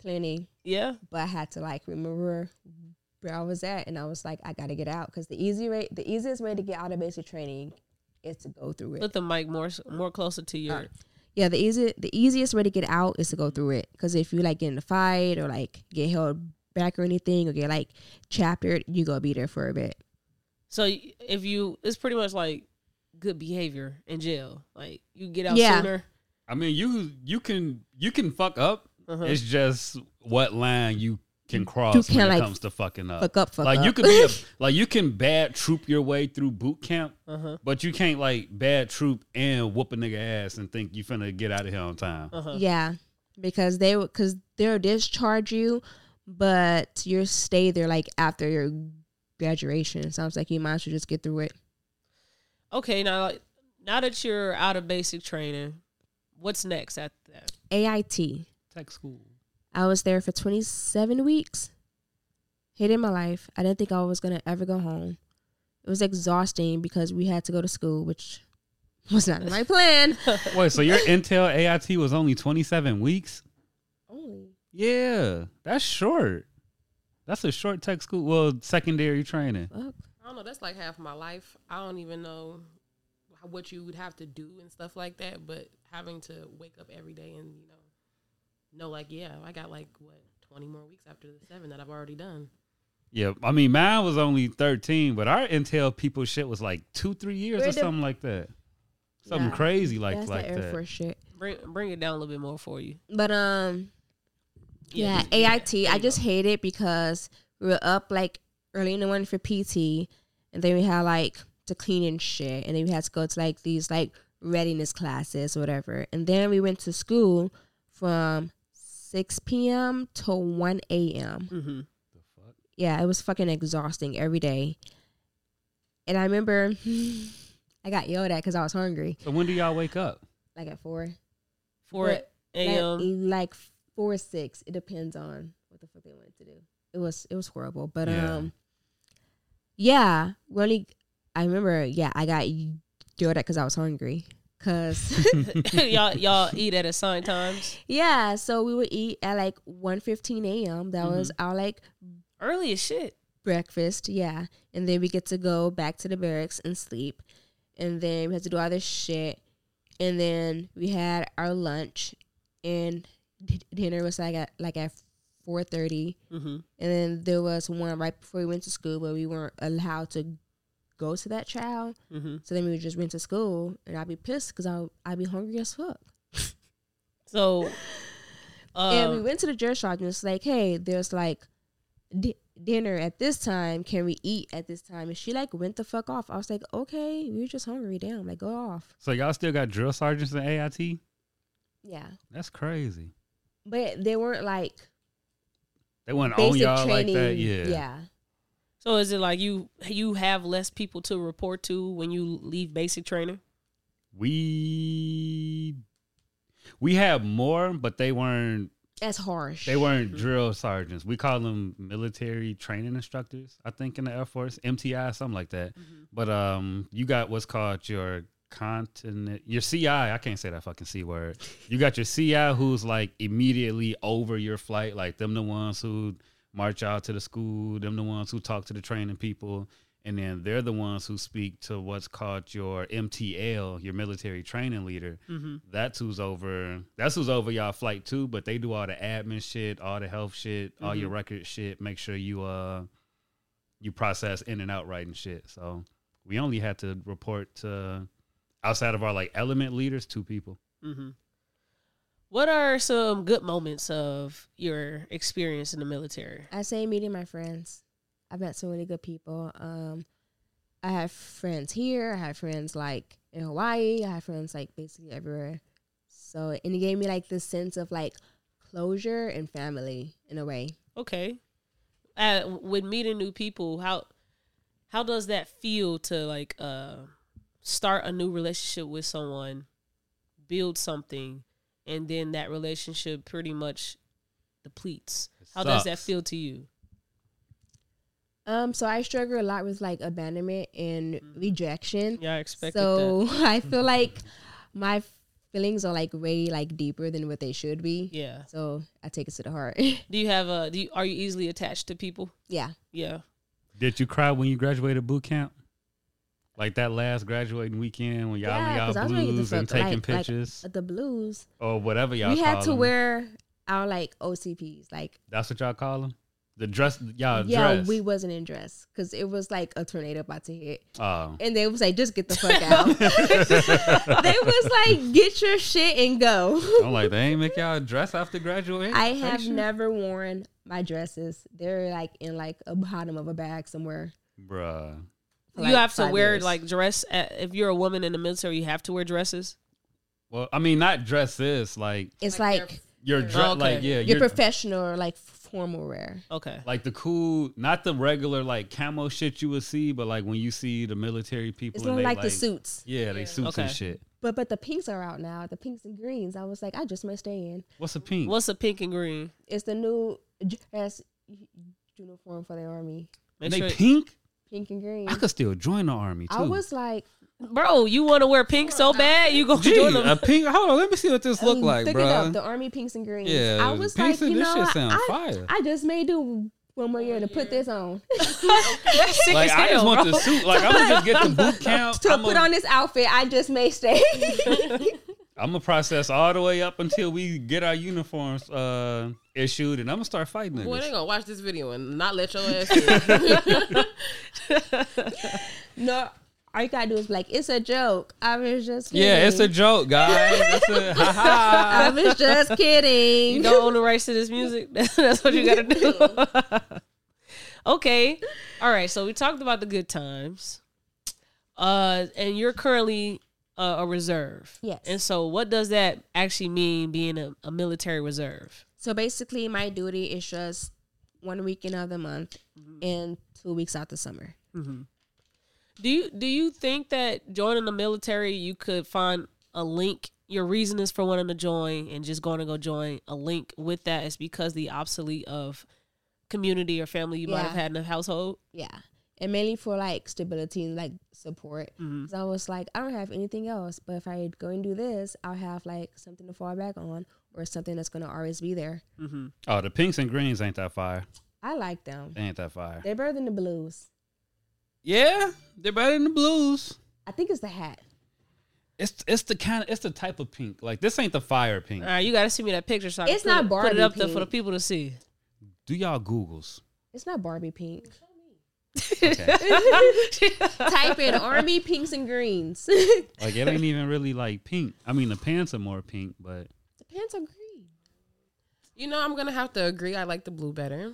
Plenty, Yeah. but I had to like remember where I was at, and I was like, I gotta get out because the easy way, the easiest way to get out of basic training is to go through it. Put the mic more more closer to your. Uh, yeah, the easy the easiest way to get out is to go through it. Because if you like get in a fight or like get held back or anything or get like chaptered, you gonna be there for a bit. So if you, it's pretty much like good behavior in jail. Like you get out Yeah. sooner. I mean, you you can you can fuck up. Uh-huh. It's just what line you can cross You when it like, comes to fucking up. Fuck up, fuck like up. you could be a, *laughs* like you can bad troop your way through boot camp, Uh-huh. but you can't like bad troop and whoop a nigga ass and think you finna get out of here on time. Uh-huh. yeah, because they would because they'll discharge you, but you'll stay there like after your graduation. It Sounds like you might as well just get through it. Okay, now like, now that you're out of basic training, what's next after that? AIT. Tech school. I was there for 27 weeks. Hated my life. I didn't think I was gonna ever go home. It was exhausting because we had to go to school, which *laughs* was not in my plan. *laughs* Wait, so your Intel AIT was only twenty seven weeks? Only. Yeah, that's short. That's a short tech school. Well, secondary training. Fuck. I don't know. That's like half my life. I don't even know what you would have to do and stuff like that. But having to wake up every day and you know, know like yeah, I got like what twenty more weeks after the seven that I've already done. Yeah, I mean, mine was only thirteen, but our Intel people shit was like two, three years Where or the- something like that. Something Yeah, crazy like That's like the Air that. Force shit. Bring bring it down a little bit more for you. But um, yeah, yeah, AIT. there I just go. hate it because we were up like early in the morning for PT, and then we had like to clean and shit, and then we had to go to like these like readiness classes or whatever, and then we went to school from six p.m. to one a.m. Mm-hmm. Yeah, it was fucking exhausting every day, and I remember *sighs* I got yelled at because I was hungry, So when do y'all wake up? like at four. Four a.m. like, like four or six. It depends on what the fuck they wanted to do. It was it was horrible, but Yeah. um, yeah. We only I remember. Yeah, I got yelled at because I was hungry. Cause *laughs* *laughs* y'all y'all *laughs* eat at assigned times. yeah, so we would eat at like 1.15 a.m. That was Mm-hmm. our like Early as shit. breakfast. Yeah, and then we get to go back to the barracks and sleep, and then we had to do all this shit, and then we had our lunch, and d- dinner was like at like at four thirty. Mm-hmm. And then there was one right before we went to school, but we weren't allowed to go to that trial. Mm-hmm. So then we would just went to school, and I'd be pissed because I I'd be hungry as fuck. *laughs* So, *laughs* and we uh, went to the judge shop, and it's like, hey, there's like di- dinner at this time. Can we eat at this time? And she like went the fuck off. I was like, okay, we were just hungry. Damn, like go off. So y'all still got drill sergeants in AIT? Yeah, That's crazy. but they weren't like They went on basic y'all training. like that. Yeah. yeah. So is it like you you have less people to report to when you leave basic training? We we had more, but they weren't as harsh. they weren't drill sergeants. We call them military training instructors, I think in the Air Force, MTI, something like that. But um you got what's called your continent your CI, I can't say that fucking C word. You got your CI who's like immediately over your flight, like them the ones who march out to the school, them the ones who talk to the training people, and then they're the ones who speak to what's called your MTL, your military training leader. Mm-hmm. That's who's over. That's who's over y'all flight too. But they do all the admin shit, all the health shit, all your record shit. Make sure you uh you process in and out right and shit. So we only had to report to outside of our like element leaders, two people. Mm-hmm. What are some good moments of your experience in the military? I say meeting my friends. I've met some really good people. Um, I have friends here. I have friends like in Hawaii. I have friends like basically everywhere. So and it gave me like this sense of like closure and family in a way. Okay. Uh, with meeting new people, how how does that feel to like uh start a new relationship with someone, build something, and then that relationship pretty much depletes? How does that feel to you? Um, so I struggle a lot with like abandonment and rejection. Yeah, I expected so that. *laughs* I feel like my feelings are like way like deeper than what they should be. Yeah. So I take it to the heart. Do you have a? Do you, are you easily attached to people? yeah. Yeah. Did you cry when you graduated boot camp? Like that last graduating weekend when y'all Yeah, y'all was ready to blues and fuck- like- taking like, pictures uh, The blues. or whatever y'all. we had to to 'em. wear our like OCPs. Like That's what y'all call them. The dress, y'all dress? yeah, dress. we wasn't in dress because it was like a tornado about to hit, oh, and they was like, "Just get the *laughs* fuck out." *laughs* they was like, "Get your shit and go." I'm like, they ain't make y'all dress after graduation. I have never worn my dresses. They're like in like a bottom of a bag somewhere. bruh. For, you have to wear years. like dress. At, if you're a woman in the military, you have to wear dresses. Well, I mean, not dresses, like It's Like like, your dress, Okay. like yeah, your your professional or like formal wear. Okay. like the cool, not the regular like camo shit you would see, but like when you see the military people, It's and they, like, the suits, Yeah, they suits and shit. but but the pinks are out now. The pinks and greens. I was like, I just may stay in. What's a pink? What's a pink and green? It's the new dress uniform for the army. Make they sure, pink? Pink and green. I could still join the army too. I was like, bro, you want to wear pink so bad? You go Gee, join a them. pink. Hold on, let me see what this look like, look bro. it up, the army pinks and greens. Yeah, I was pinks like, and you this know, shit sound I, fire. I just may do one more year to put this on *laughs* *laughs* That's sick like as I just hell, want bro. the suit. Like I'm gonna just get the boot *laughs* camp. to I'm put gonna, on this outfit. I just may stay. I'm gonna process all the way up until we get our uniforms uh, issued, and I'm gonna start fighting Boy, they niggas. gonna watch this video and not let your ass *laughs* no, all you gotta do is be like, it's a joke. I was just kidding. Yeah, it's a joke, guys. It's a *laughs* I ha. was just kidding. You don't own the rights to this music. *laughs* That's what you got to do. okay. All right. So we talked about the good times. Uh, and you're currently uh, a reserve. Yes. And so, what does that actually mean being a, a military reserve? So basically, my duty is just one weekend of the month and two weeks out the summer. Do you do you think that joining the military you could find a link? Your reason is for wanting to join and just going to go join a link with that is because the obsolete of community or family you might have had in the household. Yeah. And mainly for like stability and like support. Mm-hmm. So I was like, I don't have anything else. But if I go and do this, I'll have like something to fall back on or something that's going to always be there. Mm-hmm. Oh, the pinks and greens ain't that fire. I like them. They ain't that fire. They're better than the blues. Yeah, they're better than the blues. I think it's the hat. It's it's the kind of it's the type of pink. Like this ain't the fire pink. All right, you got to see me that picture so I can It's put not it, put it Barbie up there for the people to see. Do y'all Googles? It's not Barbie pink. Okay. *laughs* Type in army pinks and greens. *laughs* like it ain't even really like pink. I mean the pants are more pink, but the pants are green. You know, I'm gonna have to agree. I like the blue better.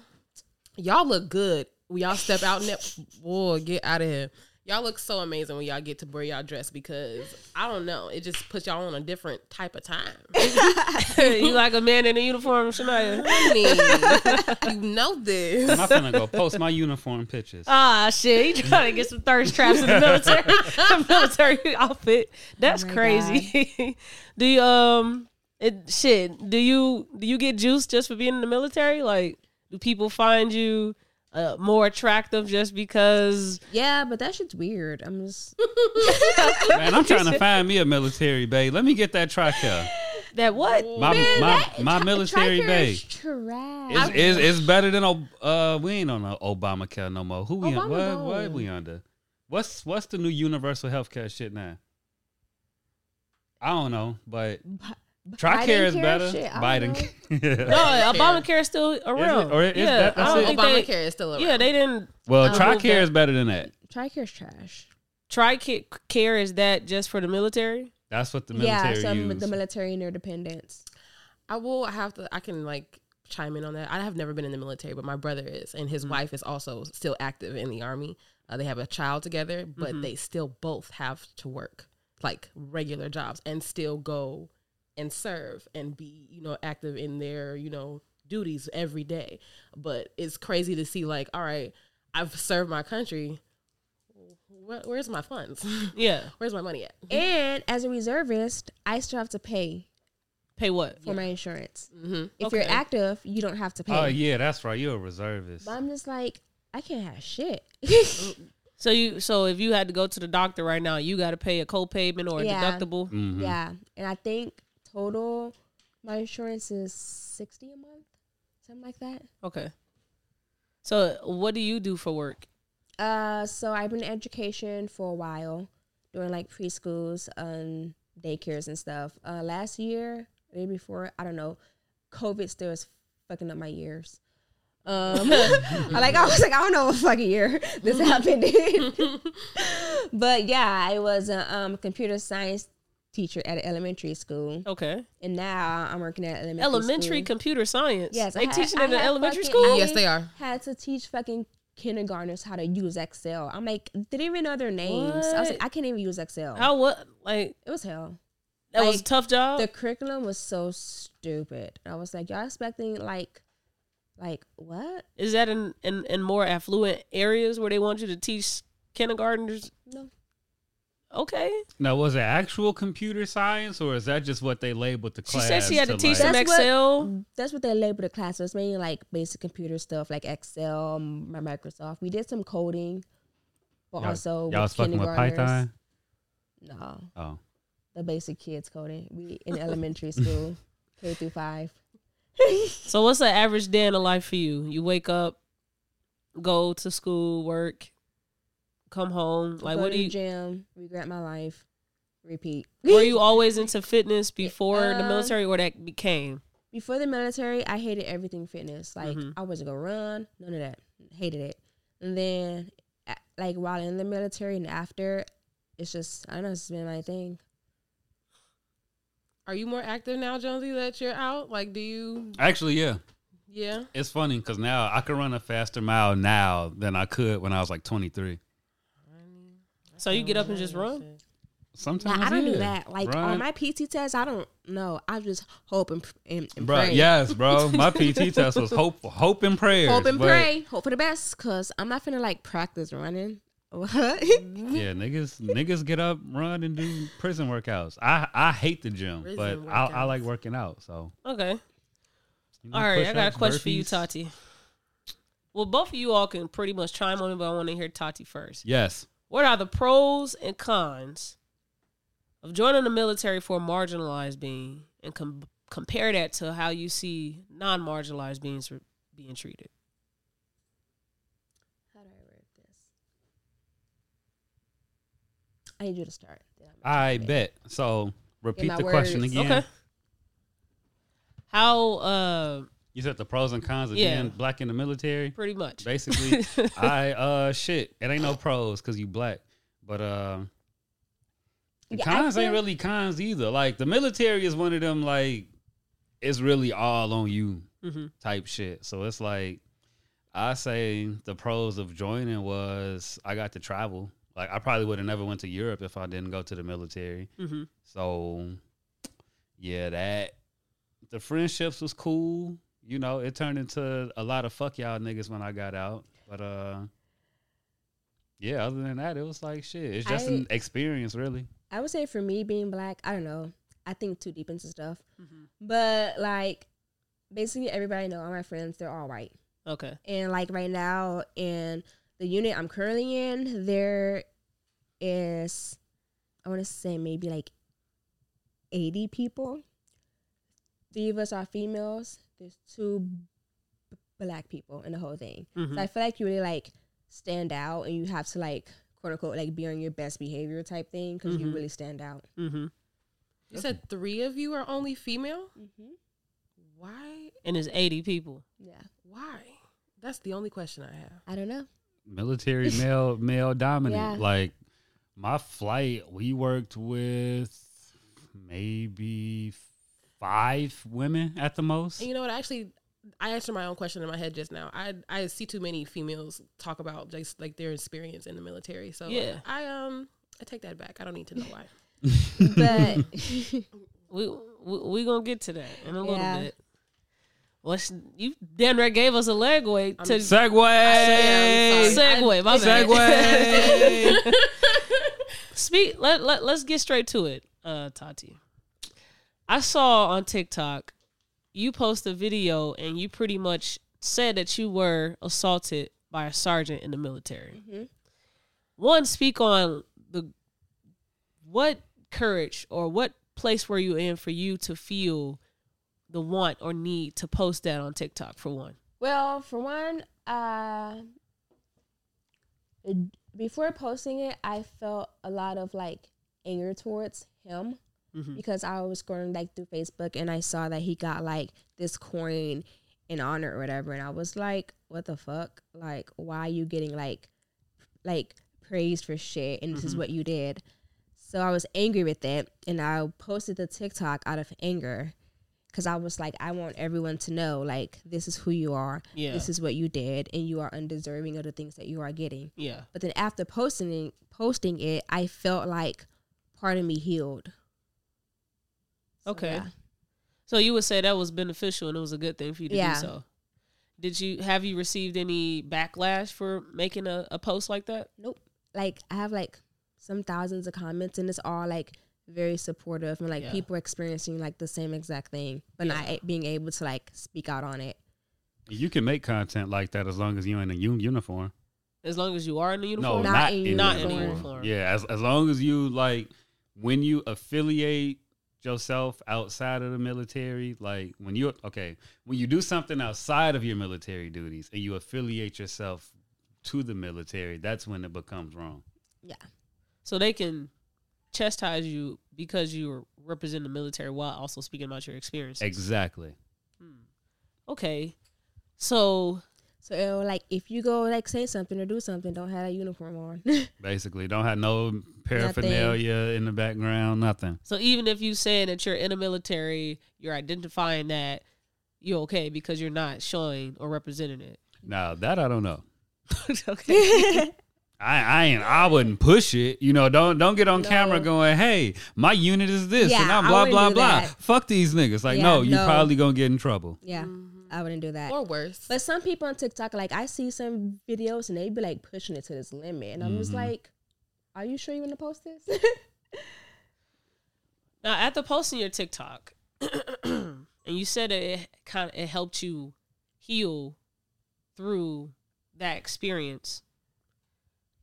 Y'all look good. When y'all step out in that, boy, get out of here. Y'all look so amazing when y'all get to wear y'all dress because I don't know, it just puts y'all on a different type of time. *laughs* you like a man in a uniform, Shania? I mean, you know this. I'm not gonna go post my uniform pictures. Ah, shit. you trying to get some thirst traps in the military *laughs* military outfit. That's Oh my crazy. *laughs* do you um it shit, do you do you get juice just for being in the military? Like do people find you uh, more attractive just because Yeah, but that shit's weird. I'm just *laughs* Man, I'm trying to find me a military bay. Let me get that trachea. that what? My my my Tri- military Tricare bay. is trash. It's, it's, it's better than Ob- uh we ain't on a Obamacare no more. Who we on? Obama What gone. what we under? What's what's the new universal health care shit now? I don't know, but Tricare is better. Shit, Biden. know. *laughs* No, yeah. Obamacare is still around. Or is yeah, that- that's I don't it? think they, Obamacare is still around. Yeah, they didn't Well, Tricare is better than that. Tricare's trash. Tricare is that just for the military? That's what the Yeah, military some use. the military and their dependents. I will have to. I can like chime in on that. I have never been in the military, but my brother is, and his wife is also still active in the army. Uh, they have a child together, but they still both have to work like regular jobs and still go and serve and be you know active in their you know duties every day. But it's crazy to see like, all right, I've served my country. Where, where's my funds? *laughs* Yeah. where's my money at? And as a reservist, I still have to pay Pay what? for my insurance. Mm-hmm. If you're active, you don't have to pay. oh yeah, that's right. You're a reservist. But I'm just like, I can't have shit. *laughs* So you so if you had to go to the doctor right now, you got to pay a co-payment or a Yeah. deductible. Mhm. yeah, and I think total my insurance is sixty a month, something like that. Okay. So what do you do for work? Uh, so I've been in education for a while, doing like preschools and daycares and stuff. Uh, last year, year before, I don't know, COVID still is fucking up my years. Um, I *laughs* like I was like I don't know what fucking year this *laughs* happened in, *laughs* but yeah, I was a um, computer science teacher at an elementary school, Okay. and now I'm working at elementary Elementary school. computer science. Yes, they I teaching I in the had elementary fucking- school. I- Yes, they are. had to teach fucking kindergartners how to use Excel. I'm like, didn't even know their names. I was like, What? I can't even use Excel. How what like It was hell. that was a tough job. The curriculum was so stupid. I was like, y'all expecting like, like what? Is that in, in in more affluent areas where they want you to teach kindergartners? No. Okay. Now, was it actual computer science, or is that just what they labeled the class? She said she had to teach like- them That's what- Excel. That's what they labeled the class. So it's mainly like basic computer stuff, like Excel, um, my Microsoft. We did some coding, but Y'all- also y'all with was fucking with kindergartners. Python. No, Oh, the basic kids coding. We in elementary *laughs* school, K through five. So what's the average day in the life for you? You wake up, go to school, work, come home. Like Go what to do the you? gym? Regret my life. Repeat. *laughs* Were you always into fitness before the Uh, military, or that became? Before the military, I hated everything fitness. Like Mhm. I wasn't gonna run, none of that. Hated it. And then, like while in the military and after, it's just I don't know. It's been my thing. Are you more active now, Jonesy, that you're out? Like, do you? actually, yeah. Yeah. It's funny because now I can run a faster mile now than I could when I was like 23. So you get up and just mm-hmm. run. Now, Sometimes I don't yeah. do that. Like Run. on my PT test, I don't know. I just hope and, and, and Bro, pray. yes, bro. *laughs* My PT test was hope, hope and prayers. Hope and but- pray. Hope for the best. Cause I'm not finna like practice running. *laughs* What? Yeah, niggas, niggas get up, run, and do prison workouts. I I hate the gym, Prison but I, I like working out. So, Okay. you know, All right, I got a push-ups, question for you. Taty. Well, both of you all can pretty much chime on it, but I want to hear Taty first. Yes. What are the pros and cons of joining the military for a marginalized being, and com- compare that to how you see non-marginalized beings re- being treated? How do I word this? I need you to start. Then I'm I gonna bet. So repeat my the question again. Okay. How? Uh, You said the pros and cons of Yeah. being black in the military. pretty much. Basically, *laughs* I uh shit. It ain't no pros because you black, but uh, the Yeah, cons ain't really cons either. Like the military is one of them like it's really all on you hmm type shit. So it's like I say the pros of joining was I got to travel Like I probably would have never went to Europe if I didn't go to the military. Mm-hmm. So yeah, that the friendships was cool. You know, it turned into a lot of fuck y'all niggas when I got out. But uh yeah, other than that, it was like shit. It's just an experience, really. I would say for me being black, I don't know. I think too deep into stuff. Mhm. But like basically everybody know all my friends, they're all white. Okay. And like right now in the unit I'm currently in, there is I want to say maybe like 80 people. Three of us are females. There's two b- black people in the whole thing. Mhm. So I feel like you really like stand out and you have to like quote unquote like be on your best behavior type thing because you Mhm. really stand out. Mm-hmm. You said three of you are only female. Mm-hmm. Why? And there's 80 people. Yeah. Why? That's the only question I have. I don't know. Military *laughs* male male dominant. Yeah. Like my flight, we worked with maybe five women at the most. And you know what? Actually, I answered my own question in my head just now. I I see too many females talk about just like their experience in the military. So Yeah. I um I take that back. I don't need to know why. *laughs* But *laughs* *laughs* We we, we gonna get to that in a little bit. Well, sh- you damn near gave us a leg way to I'm- Segway. Segue. My bad. Segway. Speak. Let let let's get straight to it, uh, Taty. I saw on TikTok you post a video and you pretty much said that you were assaulted by a sergeant in the military. Mhm. One, speak on the what courage or what place were you in for you to feel the want or need to post that on TikTok for one. Well, for one, uh, before posting it, I felt a lot of like anger towards him Mhm. because I was scrolling like through Facebook and I saw that he got like this coin in honor or whatever, and I was like, "What the fuck? Like, why are you getting like, like praised for shit? And this is Mhm. what you did." So I was angry with it, and I posted the TikTok out of anger because I was like, I want everyone to know, like, this is who you are, Yeah. this is what you did, and you are undeserving of the things that you are getting. Yeah. But then after posting posting it, I felt like part of me healed. So, Okay. yeah. So you would say that was beneficial and it was a good thing for you to Yeah. do so. Did you have you received any backlash for making a, a post like that? Nope. Like I have like some thousands of comments, and it's all like very supportive, and like Yeah. people experiencing like the same exact thing, but not being able to like speak out on it. You can make content like that as long as you're in a un- uniform. As long as you are in the No, uniform? Not not, in in, Not the in uniform. uniform. Yeah, as as long as you like when you affiliate yourself outside of the military, like when you okay, when you do something outside of your military duties and you affiliate yourself to the military, that's when it becomes wrong. Yeah. So they can chastise you because you represent the military while also speaking about your experience. Exactly. Hmm. Okay. So So it'll, like if you go like say something or do something, don't have a uniform on. *laughs* Basically, don't have no paraphernalia in the background, nothing. so even if you saying that you're in the military, you're identifying that you're okay because you're not showing or representing it. Now that I don't know. *laughs* okay. *laughs* I, I ain't I wouldn't push it. You know, don't don't get on No. camera going, hey, my unit is this and I'm blah blah blah. that. Fuck these niggas. Like, Yeah, no, you no. probably gonna get in trouble. yeah, mm. I wouldn't do that. Or worse. But some people on TikTok, like I see some videos and they be like pushing it to this limit, and I'm just Mhm. like, "Are you sure you want to post this?" *laughs* Now, at after posting your TikTok, *clears throat* and you said it kind of it helped you heal through that experience.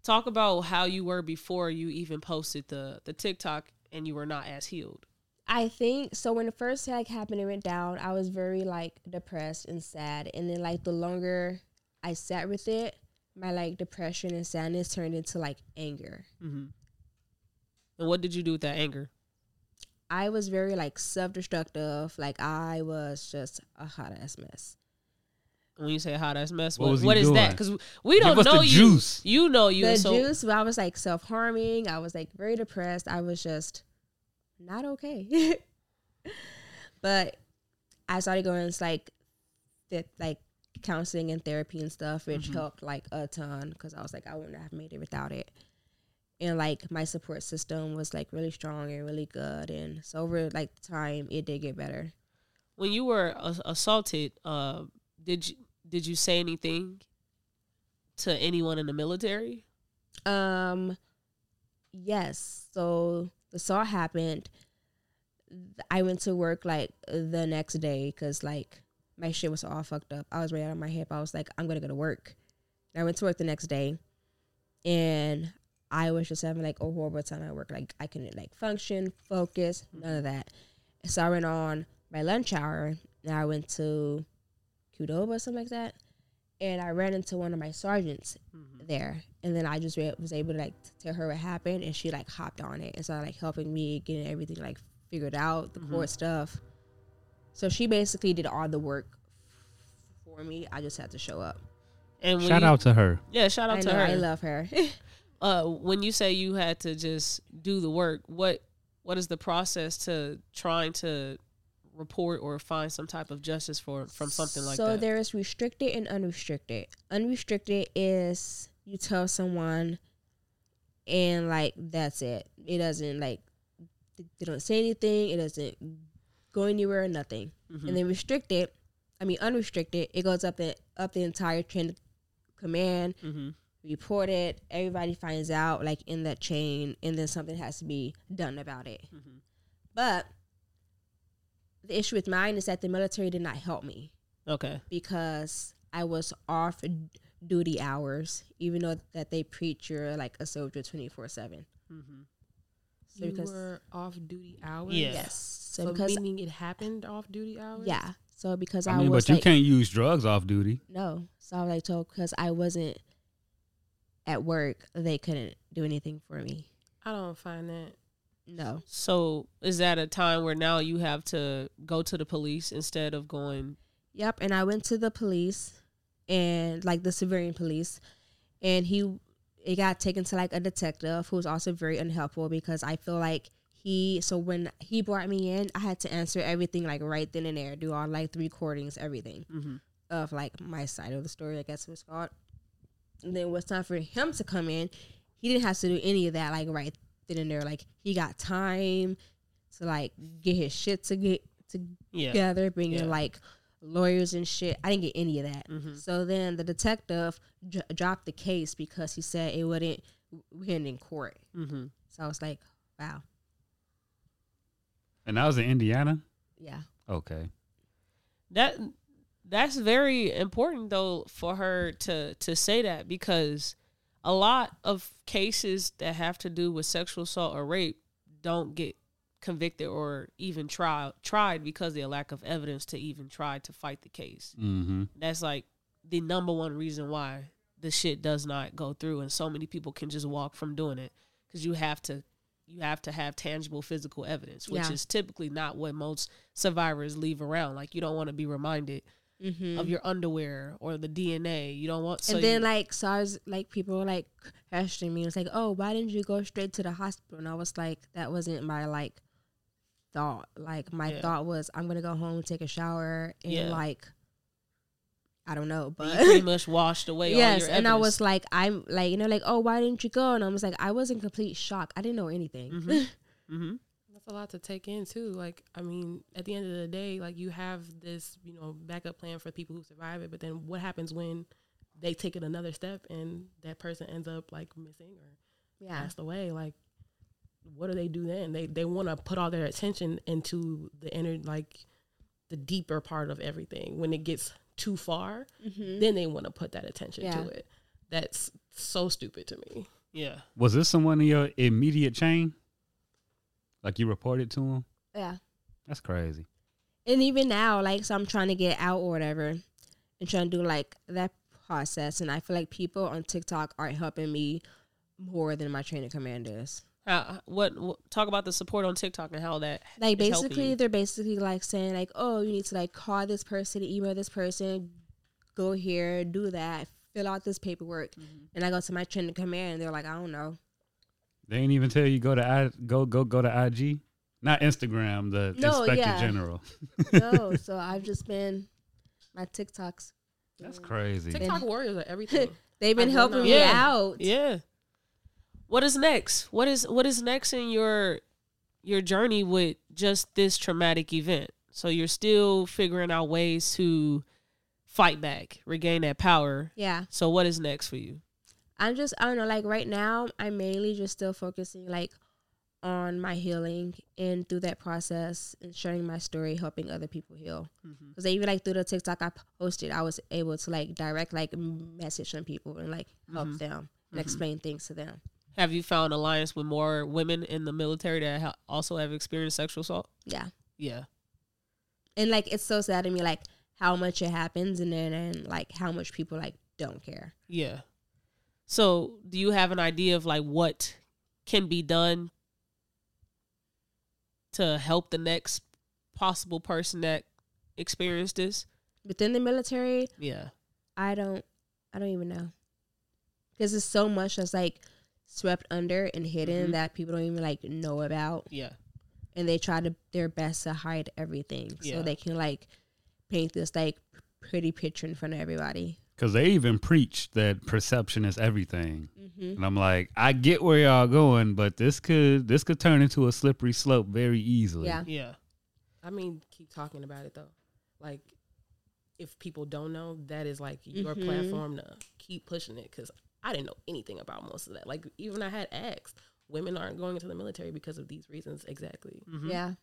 Talk about how you were before you even posted the the TikTok, and you were not as healed. I think so. When the first like happened and went down, I was very like depressed and sad, and then like the longer I sat with it, my like depression and sadness turned into like anger. Mm-hmm. And what did you do with that anger? I was very like self destructive. Like I was just a hot ass mess. When you say hot ass mess, What what, was he what is that? Because we don't Give us know the you. juice. You know you. the so juice, I was like self harming. I was like very depressed. I was just not okay. *laughs* but I started going to like th- like counseling and therapy and stuff, which Mhm. helped like a ton because I was like I wouldn't have made it without it. and like my support system was like really strong and really good and so over like the time it did get better When you were a- assaulted, uh, did you did you say anything to anyone in the military? um yes so the saw happened i went to work like the next day because like my shit was all fucked up. I was right out of my hip. I was like i'm gonna go to work. And i went to work the next day and i was just having like a horrible time at work. Like i couldn't like function focus none of that. So i went on my lunch hour and i went to qdoba or something like that and i ran into one of my sergeants there. And then i just re- was able to like tell her what happened and she like hopped on it and started like helping me getting everything like figured out the court stuff. So she basically did all the work for me. I just had to show up. And Shout you- out to her. yeah, shout out i to know her. i love her. *laughs* Uh, when you say you had to just do the work, what what is the process to trying to report or find some type of justice for from something like so that? So there is restricted and unrestricted unrestricted is you tell someone and like that's it it doesn't like they don't say anything it doesn't go anywhere or nothing Mhm. and then restricted i mean unrestricted it goes up the up the entire chain of command hmm report it everybody finds out like in that chain and then something has to be done about it Mhm. but the issue with mine is that the military did not help me Okay. because I was off duty hours, even though that they preach you're like a soldier twenty four seven. Mm-hmm. So you because were off duty hours. Yeah. yes, so, So, because meaning it happened off duty hours. yeah, so because I, I mean, was but you like can't use drugs off duty. no, so I was like told because I wasn't at work, they couldn't do anything for me. I don't find that. No, So is that a time where now you have to go to the police instead of going? Yep, and I went to the police and like the civilian police and he it got taken to like a detective who was also very unhelpful because I feel like he so when he brought me in, I had to answer everything like right then and there, do all like the recordings, everything Mm-hmm. of like my side of the story, I guess it was called. And then it was time for him to come in. He didn't have to do any of that like right then and there. Like he got time to like get his shit to get Yeah. together, bring Yeah. like lawyers and shit. I didn't get any of that. Mhm. So then the detective dr- dropped the case because he said it wouldn't win in court. Mm-hmm. So I was like, wow, And that was in Indiana. yeah, Okay. That that's very important though for her to to say that because a lot of cases that have to do with sexual assault or rape don't get convicted or even tried tried because of the lack of evidence to even try to fight the case. Mm-hmm. That's like the number one reason why the shit does not go through and so many people can just walk from doing it because you have to you have to have tangible physical evidence which Yeah. is typically not what most survivors leave around like you don't want to be reminded mm-hmm. of your underwear or the dna you don't want so and then you- like so I was like people were like questioning me. It's like, oh, why didn't you go straight to the hospital? And I was like, that wasn't my like thought. Like my Yeah. thought was, I'm gonna go home, take a shower, and Yeah. like, I don't know, you but pretty *laughs* much washed away yes. all your And I was like, I'm like, you know, like, oh, why didn't you go? And I was like, I was in complete shock. I didn't know anything. Mhm. mm-hmm. *laughs* That's a lot to take in too. Like, I mean, at the end of the day, like you have this, you know, backup plan for people who survive it. But then what happens when they take it another step and that person ends up like missing or yeah, passed away? Like, what do they do then? They they want to put all their attention into the inner, like, the deeper part of everything. When it gets too far, mm-hmm. then they want to put that attention Yeah. to it. That's so stupid to me. yeah Was this someone in your immediate chain? Like you reported to him? yeah. That's crazy. And even now, like, so I'm trying to get out or whatever, and trying to do like that process. And I feel like people on TikTok aren't helping me more than my training commanders. How, what, what talk about the support on tiktok and how that Like basically, you. they're basically like saying like, oh, you need to like call this person, email this person, go here, do that, fill out this paperwork. Mm-hmm. And I go to my training command, and they're like, I don't know. They ain't even tell you go to I, go go go to IG, not Instagram. The No, Inspector yeah. General. No, *laughs* so I've just been my TikToks. That's crazy. TikTok warriors are everything. *laughs* They've been I helping me Yeah. out. Yeah. what is next? What is what is next in your your journey with just this traumatic event? So you're still figuring out ways to fight back, regain that power. Yeah. So what is next for you? I'm just I don't know, like right now I'm mainly just still focusing like on my healing and through that process and sharing my story, helping other people heal. Mm-hmm. Because even like through the TikTok I posted, I was able to like direct like message some people and like help mm-hmm. them and mm-hmm. explain things to them. Have you found alliance with more women in the military that ha- also have experienced sexual assault? Yeah. Yeah. And like it's so sad to me like how much it happens and then and like how much people like don't care. Yeah. So, do you have an idea of like what can be done to help the next possible person that experienced this? Within the military, Yeah. I don't I don't even know. Cuz it's so much that's like swept under and hidden Mhm. that people don't even like know about. Yeah. and they try to their best to hide everything Yeah. so they can like paint this like pretty picture in front of everybody. Because they even preach that perception is everything. Mm-hmm. And I'm like, I get where y'all going, but this could this could turn into a slippery slope very easily. Yeah. Yeah. I mean, keep talking about it though. Like, if people don't know, that is like your Mhm. platform to keep pushing it. Because I didn't know anything about most of that. Like, even I had asked, women aren't going into the military because of these reasons exactly. Mhm. Yeah.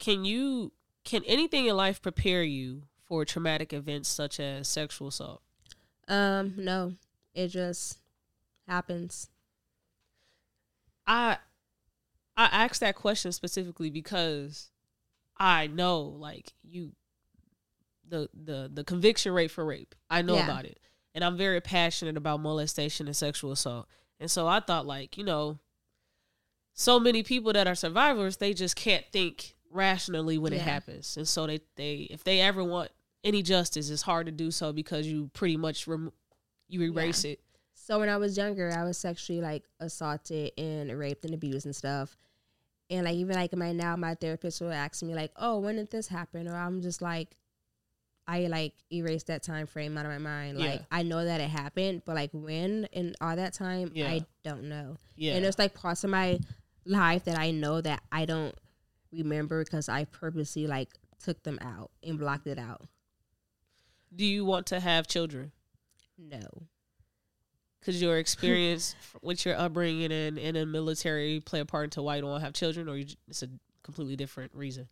Can you can anything in life prepare you for traumatic events such as sexual assault? Um. No, it just happens. I I asked that question specifically because I know like you the the the conviction rate for rape. I know Yeah. about it. And I'm very passionate about molestation and sexual assault. And so I thought like, you know, so many people that are survivors, they just can't think rationally when it happens. And so they they if they ever want any justice, it's hard to do so because you pretty much rem- you erase it. So when I was younger, I was sexually like assaulted and raped and abused and stuff. And like even like my now my therapist will ask me like, "Oh, when did this happen?" Or I'm just like, I like erase that time frame out of my mind. Like Yeah. I know that it happened, but like when and all that time, Yeah. I don't know. Yeah. And there's like parts of my life that I know that I don't remember because I purposely like took them out and blocked it out. Do you want to have children? No. Could your experience *laughs* with your upbringing and in a military play a part into why you don't want to have children, or you, j- it's a completely different reason?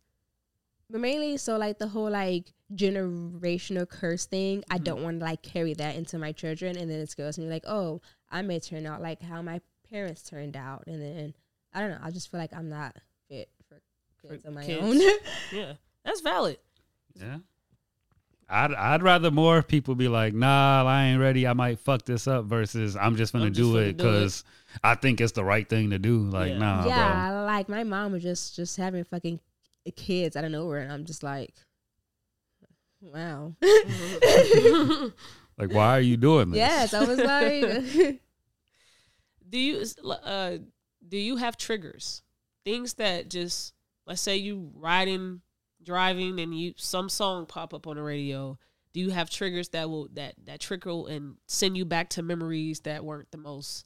But mainly so like the whole like generational curse thing, I Mhm. don't want to like carry that into my children and then it scares me like, oh, I may turn out like how my parents turned out and then I don't know, I just feel like I'm not fit for kids on my kids. own. *laughs* Yeah, that's valid. Yeah. I'd I'd rather more people be like, nah, I ain't ready. I might fuck this up versus I'm just gonna I'm do finna it because I think it's the right thing to do. Like, Yeah. nah, bro. like my mom was just just having fucking kids out of nowhere and I'm just like Wow. *laughs* Like, why are you doing this? yes, I was like *laughs* Do you uh do you have triggers? Things that just let's say you riding, driving, and you some song pop up on the radio. Do you have triggers that will that that trickle and send you back to memories that weren't the most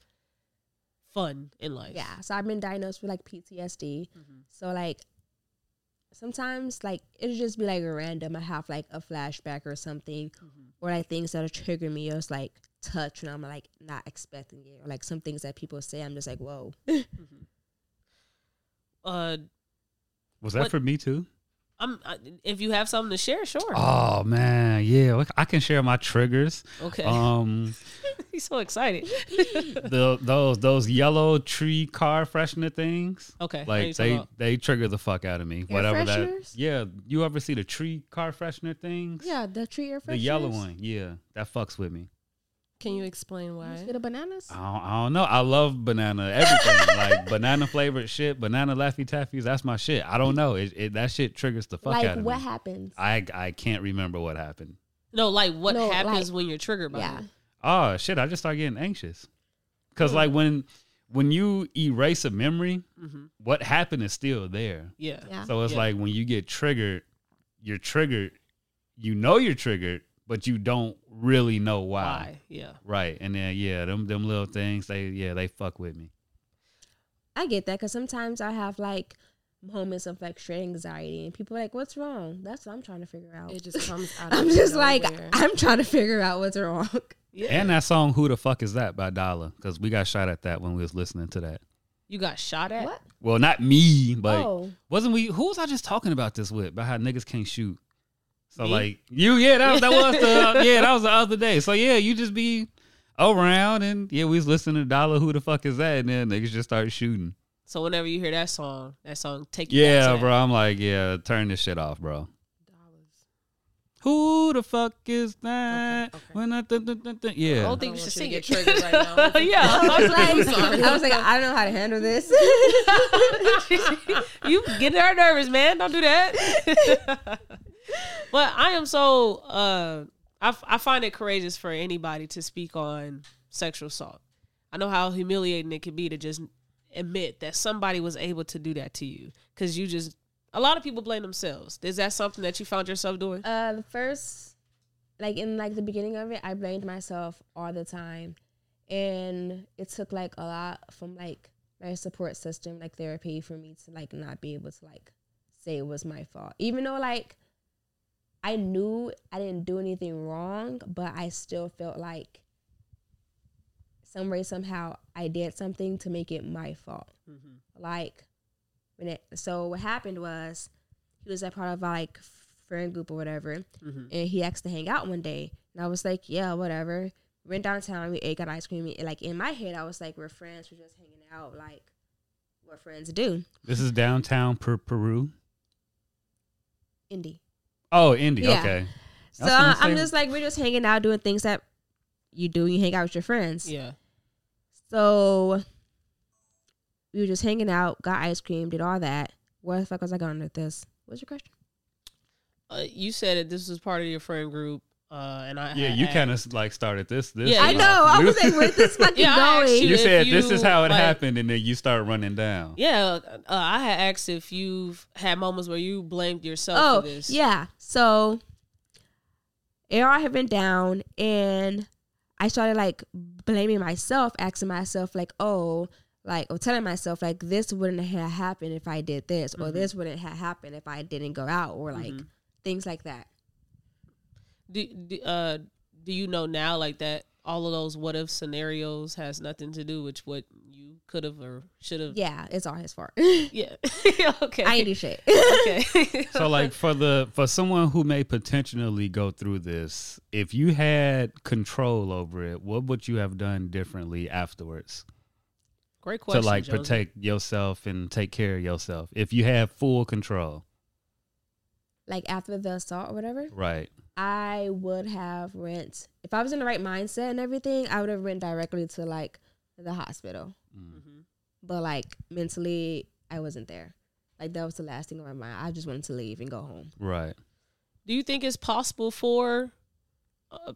fun in life? Yeah, so I've been diagnosed with like PTSD. Mhm. So like sometimes like it'll just be like random. I have like a flashback or something, Mhm. or like things that'll trigger me. Or it's like touch, and I'm like not expecting it, or like some things that people say. I'm just like, whoa. *laughs* Uh, Was that What- for me too? I'm I, if you have something to share, sure. Oh man, yeah. I can share my triggers. okay, Um, *laughs* he's so excited. *laughs* the those those yellow tree car freshener things. okay, Like they about. they trigger the fuck out of me. Air Whatever fresheners? that. Yeah, you ever see the tree car freshener things? Yeah, the tree air freshener? The yellow one. Yeah, that fucks with me. Can you explain why? Get the bananas. I don't, I don't know. I love banana everything. *laughs* like banana flavored shit, banana laffy taffies. That's my shit. I don't know. It, it that shit triggers the fuck like out of what me. happens? I I can't remember what happened. no, like what No, happens like- when you're triggered by yeah, it? Oh shit! I just start getting anxious. Cause Hmm. like when when you erase a memory, Mm-hmm. what happened is still there. Yeah. yeah. So it's Yeah. like when you get triggered, you're triggered. You know you're triggered, but you don't really know why. Why? Yeah. Right. And then yeah, them them little things, they yeah, they fuck with me. I get that because sometimes I have like moments of like straight anxiety, and people are like, "What's wrong?" That's what I'm trying to figure out. It just comes *laughs* out. I'm just like. I'm trying to figure out what's wrong. Yeah. And that song "Who the Fuck Is That" by Dolla, because we got shot at that when we was listening to that. you got shot at? What? Well, not me, but oh, wasn't we? Who was I just talking about this with? About how niggas can't shoot. So Me? like you, yeah, that, that was the *laughs* yeah, that was the other day. So yeah, you just be around and yeah, we was listening to Dolla. Who the fuck is that? And then niggas just start shooting. So whenever you hear that song, that song take you back to Yeah, that. bro. I'm like, yeah, turn this shit off, bro. dollars. Who the fuck is that? Okay, okay. When I th- th- th- th- I don't think I you don't should want sing you it. get triggered right now. *laughs* yeah. *laughs* I was like. I was like, I don't know how to handle this. you getting her nervous, man. Don't do that. But I am so uh I, I find it courageous for anybody to speak on sexual assault. I know how humiliating it can be to just admit that somebody was able to do that to you because you just a lot of people blame themselves. Is that something that you found yourself doing? Uh, the first, like in like the beginning of it, I blamed myself all the time, and it took like a lot from like my support system, like therapy, for me to like not be able to like say it was my fault, even though like I knew I didn't do anything wrong, but I still felt like some way somehow I did something to make it my fault. Like when it so what happened was he was a part of our like friend group or whatever, Mhm. and he asked to hang out one day, and I was like, yeah, whatever. We went downtown, we ate, got ice cream. and, Like in my head, I was like, we're friends, we're just hanging out, like what friends do. This is downtown per- Peru. Indy. Oh, Indy. Yeah. Okay. So I'm I'm just like, we're just hanging out, doing things that you do. You hang out with your friends. Yeah. So we were just hanging out, got ice cream, did all that. Where the fuck was I going with this? What's your question? Uh, you said that this was part of your friend group, uh, and I Yeah, had you kind of like started this. this Yeah, I you- know. I was like, where's this *laughs* fucking Yeah, going? you You if said this is how it like- happened, and then you start running down. Yeah, uh, I had asked if you've had moments where you blamed yourself Oh, for this. yeah. So AR had been down and I started like blaming myself, asking myself like, oh, like or telling myself like this wouldn't have happened if I did this, or Mhm. this wouldn't have happened if I didn't go out, or like Mhm. things like that. Do, do uh do you know now like that all of those what if scenarios has nothing to do with what you could have or should have? Yeah, it's all his fault. *laughs* Yeah. *laughs* okay. I ain't do shit. okay. *laughs* So like for the for someone who may potentially go through this, if you had control over it, what would you have done differently afterwards Great question. to like Josie. protect yourself and take care of yourself? If you had full control, like after the assault or whatever, right? I would have went if I was in the right mindset and everything. I would have went directly to like the hospital. Mm. Mhm. but like mentally i wasn't there like that was the last thing on my mind i just wanted to leave and go home Right. Do you think it's possible for uh,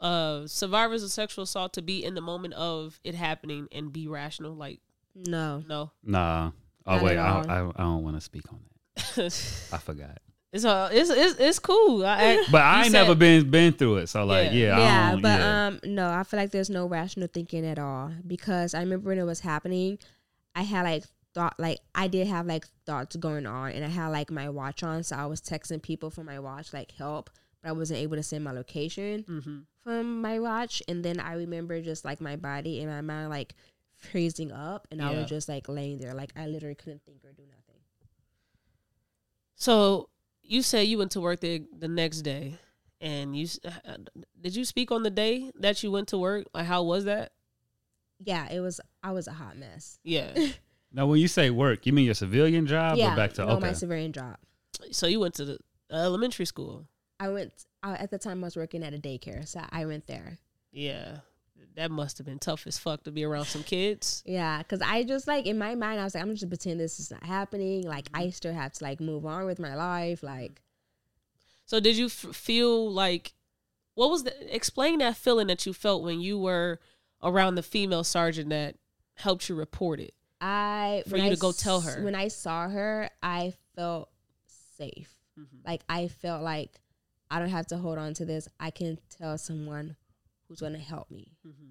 uh, survivors of sexual assault to be in the moment of it happening and be rational? Like, no no. Nah. Oh Not wait, I. I I don't want to speak on that. *laughs* I forgot. Uh, it's it's, it's cool. I, I- *laughs* But I ain't said- never been been through it, so like Yeah. yeah, yeah but yeah. um no i feel like there's no rational thinking at all because i remember when it was happening i had like thought like i did have like thoughts going on and i had like my watch on so i was texting people from my watch like help but i wasn't able to send my location Mhm. from my watch and then i remember just like my body and my mind like freezing up and i was just like laying there like i literally couldn't think or do nothing So you say you went to work the the next day, and you uh, did you speak on the day that you went to work? Like, how was that? yeah it was i was a hot mess Yeah. *laughs* now when you say work, you mean your civilian job yeah or back to no, okay? my civilian job so you went to the elementary school. i went I, at the time i was working at a daycare so i went there Yeah. That must have been tough as fuck to be around some kids. yeah because i just like in my mind i was like i'm just pretend this is not happening like i still have to like move on with my life like So did you f- feel like what was the explain that feeling that you felt when you were around the female sergeant that helped you report it? i For you I to go tell her. when i saw her i felt safe Mm-hmm. like i felt like I don't have to hold on to this. I can tell someone who's going to help me. Mm-hmm.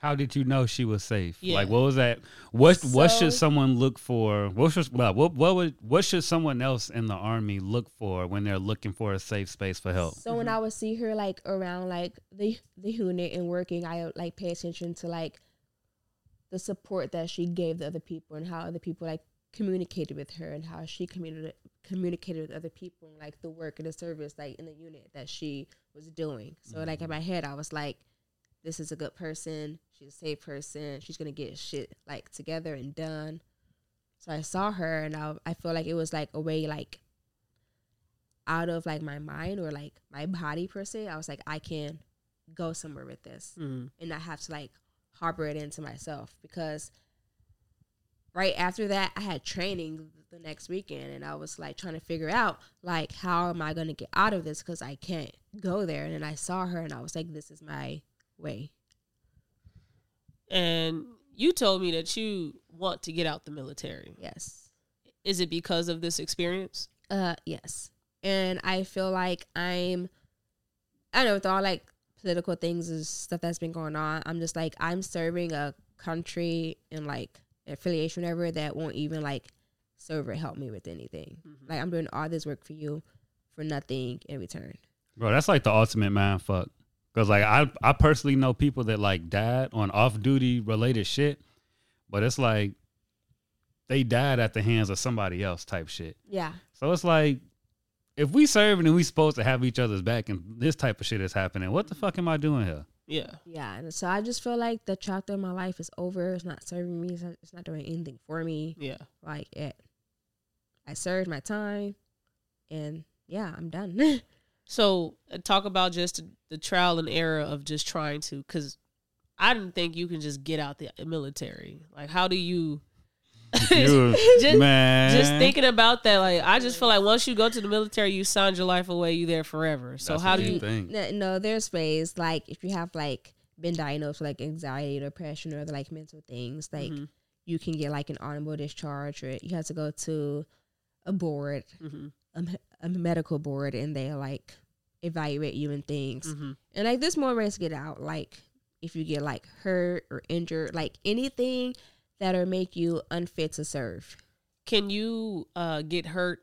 How did you know she was safe? Yeah. Like, what was that? What What should someone look for? What should well, what what would what should someone else in the army look for when they're looking for a safe space for help? So when mm-hmm. I would see her like around like the the unit and working, I would like pay attention to like the support that she gave the other people and how other people like communicated with her and how she communicated communicated with other people and like the work and the service like in the unit that she was doing. So like in my head, I was like, this is a good person. She's a safe person. She's gonna get shit like together and done. So I saw her and I I feel like it was like a way like out of like my mind or like my body per se. I was like, I can go somewhere with this Mhm. and not have to like harbor it into myself because right after that I had training the next weekend and I was like trying to figure out like how am I going to get out of this because I can't go there and then I saw her and I was like this is my way. And you told me that you want to get out the military. Yes. Is it because of this experience? Uh yes. And I feel like I'm I don't know with all like political things and stuff that's been going on, I'm just like I'm serving a country and like affiliation whatever that won't even like serve or help me with anything. Mm-hmm. Like I'm doing all this work for you for nothing in return. Bro, that's like the ultimate man fuck. Cause like I I personally know people that like died on off duty related shit, but it's like they died at the hands of somebody else type shit. Yeah. So it's like if we serving and we supposed to have each other's back and this type of shit is happening, what the fuck am I doing here? Yeah. Yeah. And so I just feel like the chapter of my life is over. It's not serving me. It's not, it's not doing anything for me. Yeah. Like it I served my time and yeah, I'm done. *laughs* So uh, talk about just the trial and error of just trying to, because I didn't think you can just get out the military. Like, how do you? You- *laughs* just, man. just thinking about that, like I just feel like once you go to the military, you signed your life away. You there forever. So That's how do you you? think? no, no, there's ways like if you have like been diagnosed with like anxiety, depression, or other like mental things, like Mhm. you can get like an honorable discharge, or you have to go to a board, Mhm. a, a medical board, and they like evaluate you and things. Mhm. And like there's more ways to get out. Like if you get like hurt or injured, like anything that'll make you unfit to serve. Can you uh, get hurt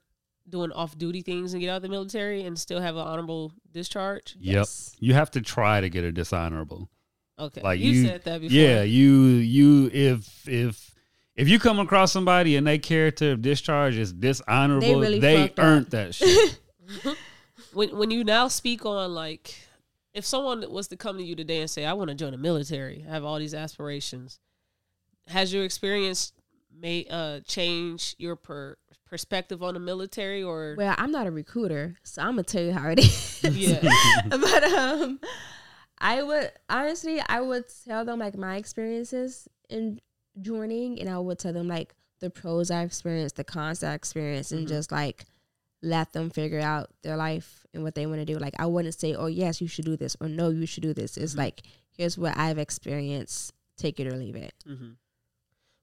doing off duty things and get out of the military and still have an honorable discharge? Yep. Yes. You have to try to get a dishonorable. Okay, Like you, you- said that before. Yeah, you you if if if you come across somebody and their character of discharge is dishonorable, They really they fucked up. earned that shit. *laughs* when when you now speak on like if someone was to come to you today and say i want to join the military i have all these aspirations has your experience made uh change your per- perspective on the military or Well, I'm not a recruiter, so I'm gonna tell you how it is. yeah *laughs* but um I would honestly I would tell them like my experiences in joining and I would tell them like the pros I experienced, the cons I experienced and Mhm. just like let them figure out their life and what they want to do. Like I wouldn't say, Oh yes, you should do this or no, you should do this. It's Mhm. like here's what I've experienced, take it or leave it. hmm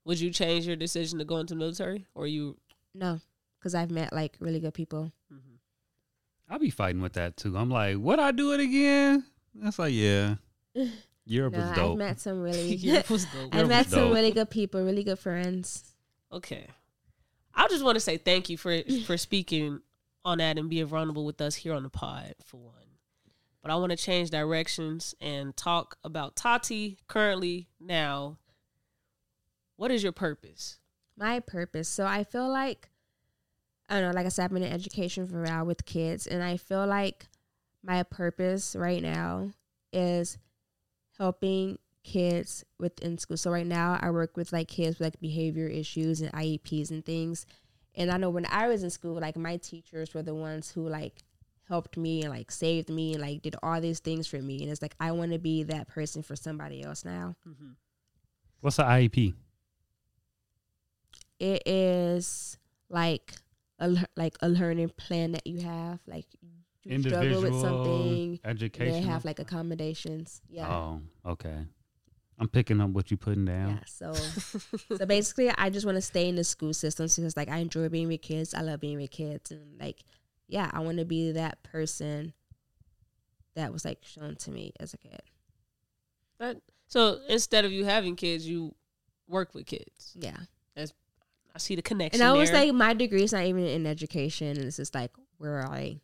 would you change your decision to go into the military or you No. Because I've met like really good people. Mhm. I'll be fighting with that too. I'm like, would I do it again? That's like, yeah. *laughs* Europe No, is I've dope. met some *laughs* really Europe *laughs* was dope. I Europe met some really good people, really good friends. Okay. I just want to say thank you for for speaking on that and being vulnerable with us here on the pod for one. But I want to change directions and talk about Taty currently now. What is your purpose? my purpose. So I feel like I don't know, like I said, I've been in education for a while with kids, and I feel like my purpose right now is helping kids within school. So right now I work with like kids with like behavior issues and IEPs and things. And I know when I was in school, like my teachers were the ones who like helped me and like saved me and like did all these things for me. And it's like I want to be that person for somebody else now. Mm-hmm. What's the IEP? It is like a like a learning plan that you have like you struggle with something education. they have like accommodations yeah Oh, okay. I'm picking up what you're putting down. yeah so *laughs* so basically i just want to stay in the school system because like i enjoy being with kids i love being with kids and like yeah, I want to be that person that was like shown to me as a kid. That, so instead of you having kids, you work with kids. Yeah. I see the connection. And I was there. like, my degree is not even in education, and it's just like where I,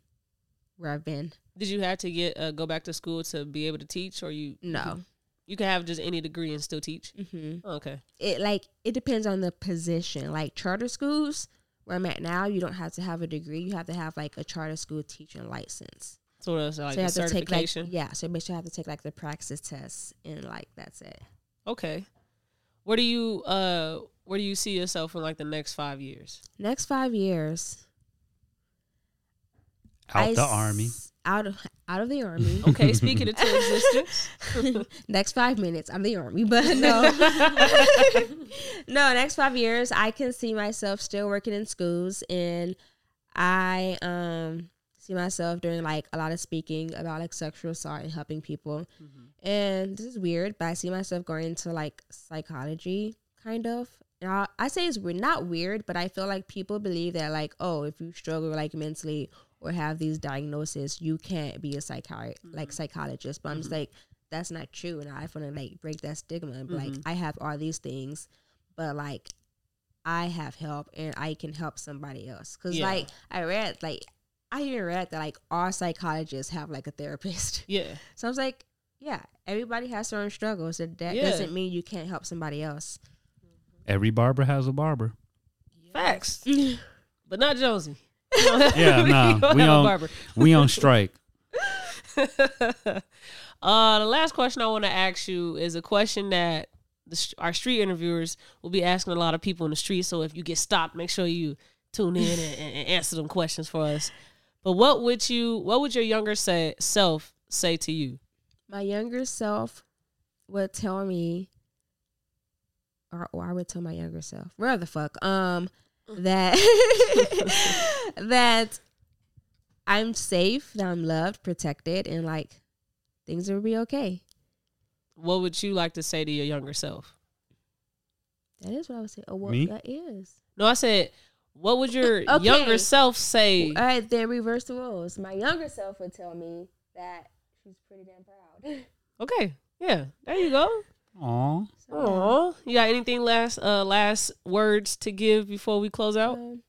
where I've been. did you have to get uh, go back to school to be able to teach, or you? No. You can have just any degree and still teach. hmm Okay. It like it depends on the position. Like charter schools, where I'm at now, you don't have to have a degree. You have to have like a charter school teaching license. So like so you have to take like certification. yeah. So basically, you have to take like the praxis tests, and like that's it. okay. Where do you uh where do you see yourself in like the next five years? Next five years, Out I the s- army. Out of out of the army. *laughs* Okay, speaking into existence. *laughs* next five minutes, I'm the army, but *laughs* no, no. Next five years, I can see myself still working in schools, and I um see myself doing like a lot of speaking about like sexual assault and helping people. And this is weird, but I see myself going into like psychology, kind of. And I, say it's weird, not weird, but I feel like people believe that like, oh, if you struggle like mentally or have these diagnoses, you can't be a psychi- like mm-hmm. psychologist. But I'm just mm-hmm. like, that's not true, and I want to like break that stigma and be like, mm-hmm. I have all these things, but like, I have help and I can help somebody else. Cause Yeah. like I read like I even read that like all psychologists have like a therapist. *laughs* Yeah. So I was like, yeah, everybody has their own struggles. That that Yeah. doesn't mean you can't help somebody else. Every barber has a barber. Facts. *laughs* but not Jonesy. Yeah, *laughs* nah, don't we on- We on strike. *laughs* uh, the last question I want to ask you is a question that the, sh- our street interviewers will be asking a lot of people in the street. So if you get stopped, make sure you tune in and, and, and answer them questions for us. But what would you, what would your younger say, self say to you? My younger self would tell me, or, or I would tell my younger self, where the fuck, um, that *laughs* that I'm safe, that I'm loved, protected, and like things will be okay. What would you like to say to your younger self? That is what I would say. Oh, what Me? that is. No, I said, what would your *laughs* Okay. younger self say? All right, then reverse the roles. My younger self would tell me that she's pretty damn proud. *laughs* Okay, yeah, there you go. Aw. So, yeah. Oh, you got anything last uh last words to give before we close out? Um,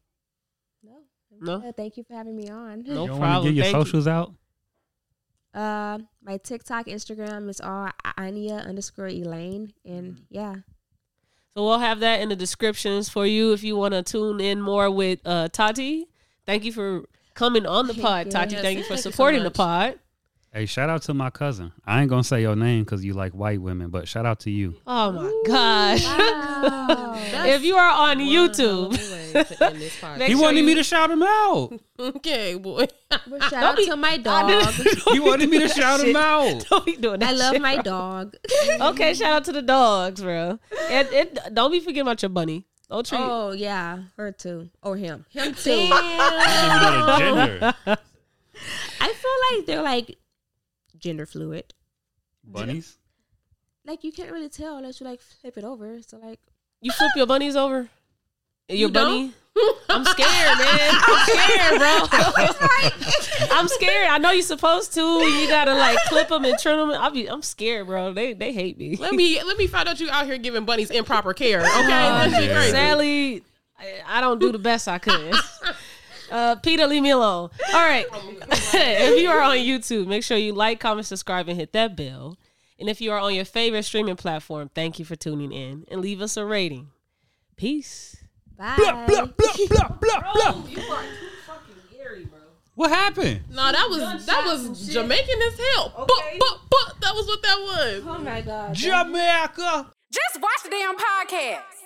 no. No? Yeah, thank you for having me on. No you problem. get your Thank you. socials out? Uh, my TikTok, Instagram is all Anya underscore Elaine, and Mm-hmm. yeah, So we'll have that in the descriptions for you if you want to tune in more with uh, Taty. Thank you for coming on the pod, you. Taty. Yes, Thank you for thank you so supporting the pod. Hey, shout out to my cousin. I ain't gonna say your name because you like white women, but shout out to you. Oh my gosh. wow. *laughs* if you are on YouTube, hell of a way to end this *laughs* podcast. Make he sure wanted you- me to shout him out. okay, boy. But shout out be- to my *laughs* dog. didn't- he wanted me to shout him out. Don't be doing that. I love shit, my dog. Okay, shout out to the dogs, bro. And, and don't be forgetting about your bunny. Don't treat. Oh yeah, her too, or him. Him too. I didn't even know the gender. I feel like they're like gender fluid. Bunnies. Like you can't really tell unless you like flip it over. So like, You flip your bunnies over. Your You bunny. *laughs* I'm scared, man. I'm scared, bro. *laughs* Oh I'm scared. I know you're supposed to. You gotta like clip them and trim them. I'll be. I'm scared, bro. They they hate me. let me let me find out you out here giving bunnies improper care. Okay, Oh, that shit yeah. crazy. Sadly, I, I don't do the best I could. *laughs* Uh, Peter, leave me alone. All right. *laughs* if you are on YouTube, make sure you like, comment, subscribe, and hit that bell. And if you are on your favorite streaming platform, thank you for tuning in and leave us a rating. Peace. bye. Blah, blah, blah, blah, *laughs* blah. you are too fucking scary, bro. What happened? No, that was that was. Jamaican as hell. But, but, but, that was what that was. Oh my god. Jamaica. Just watch the damn podcast.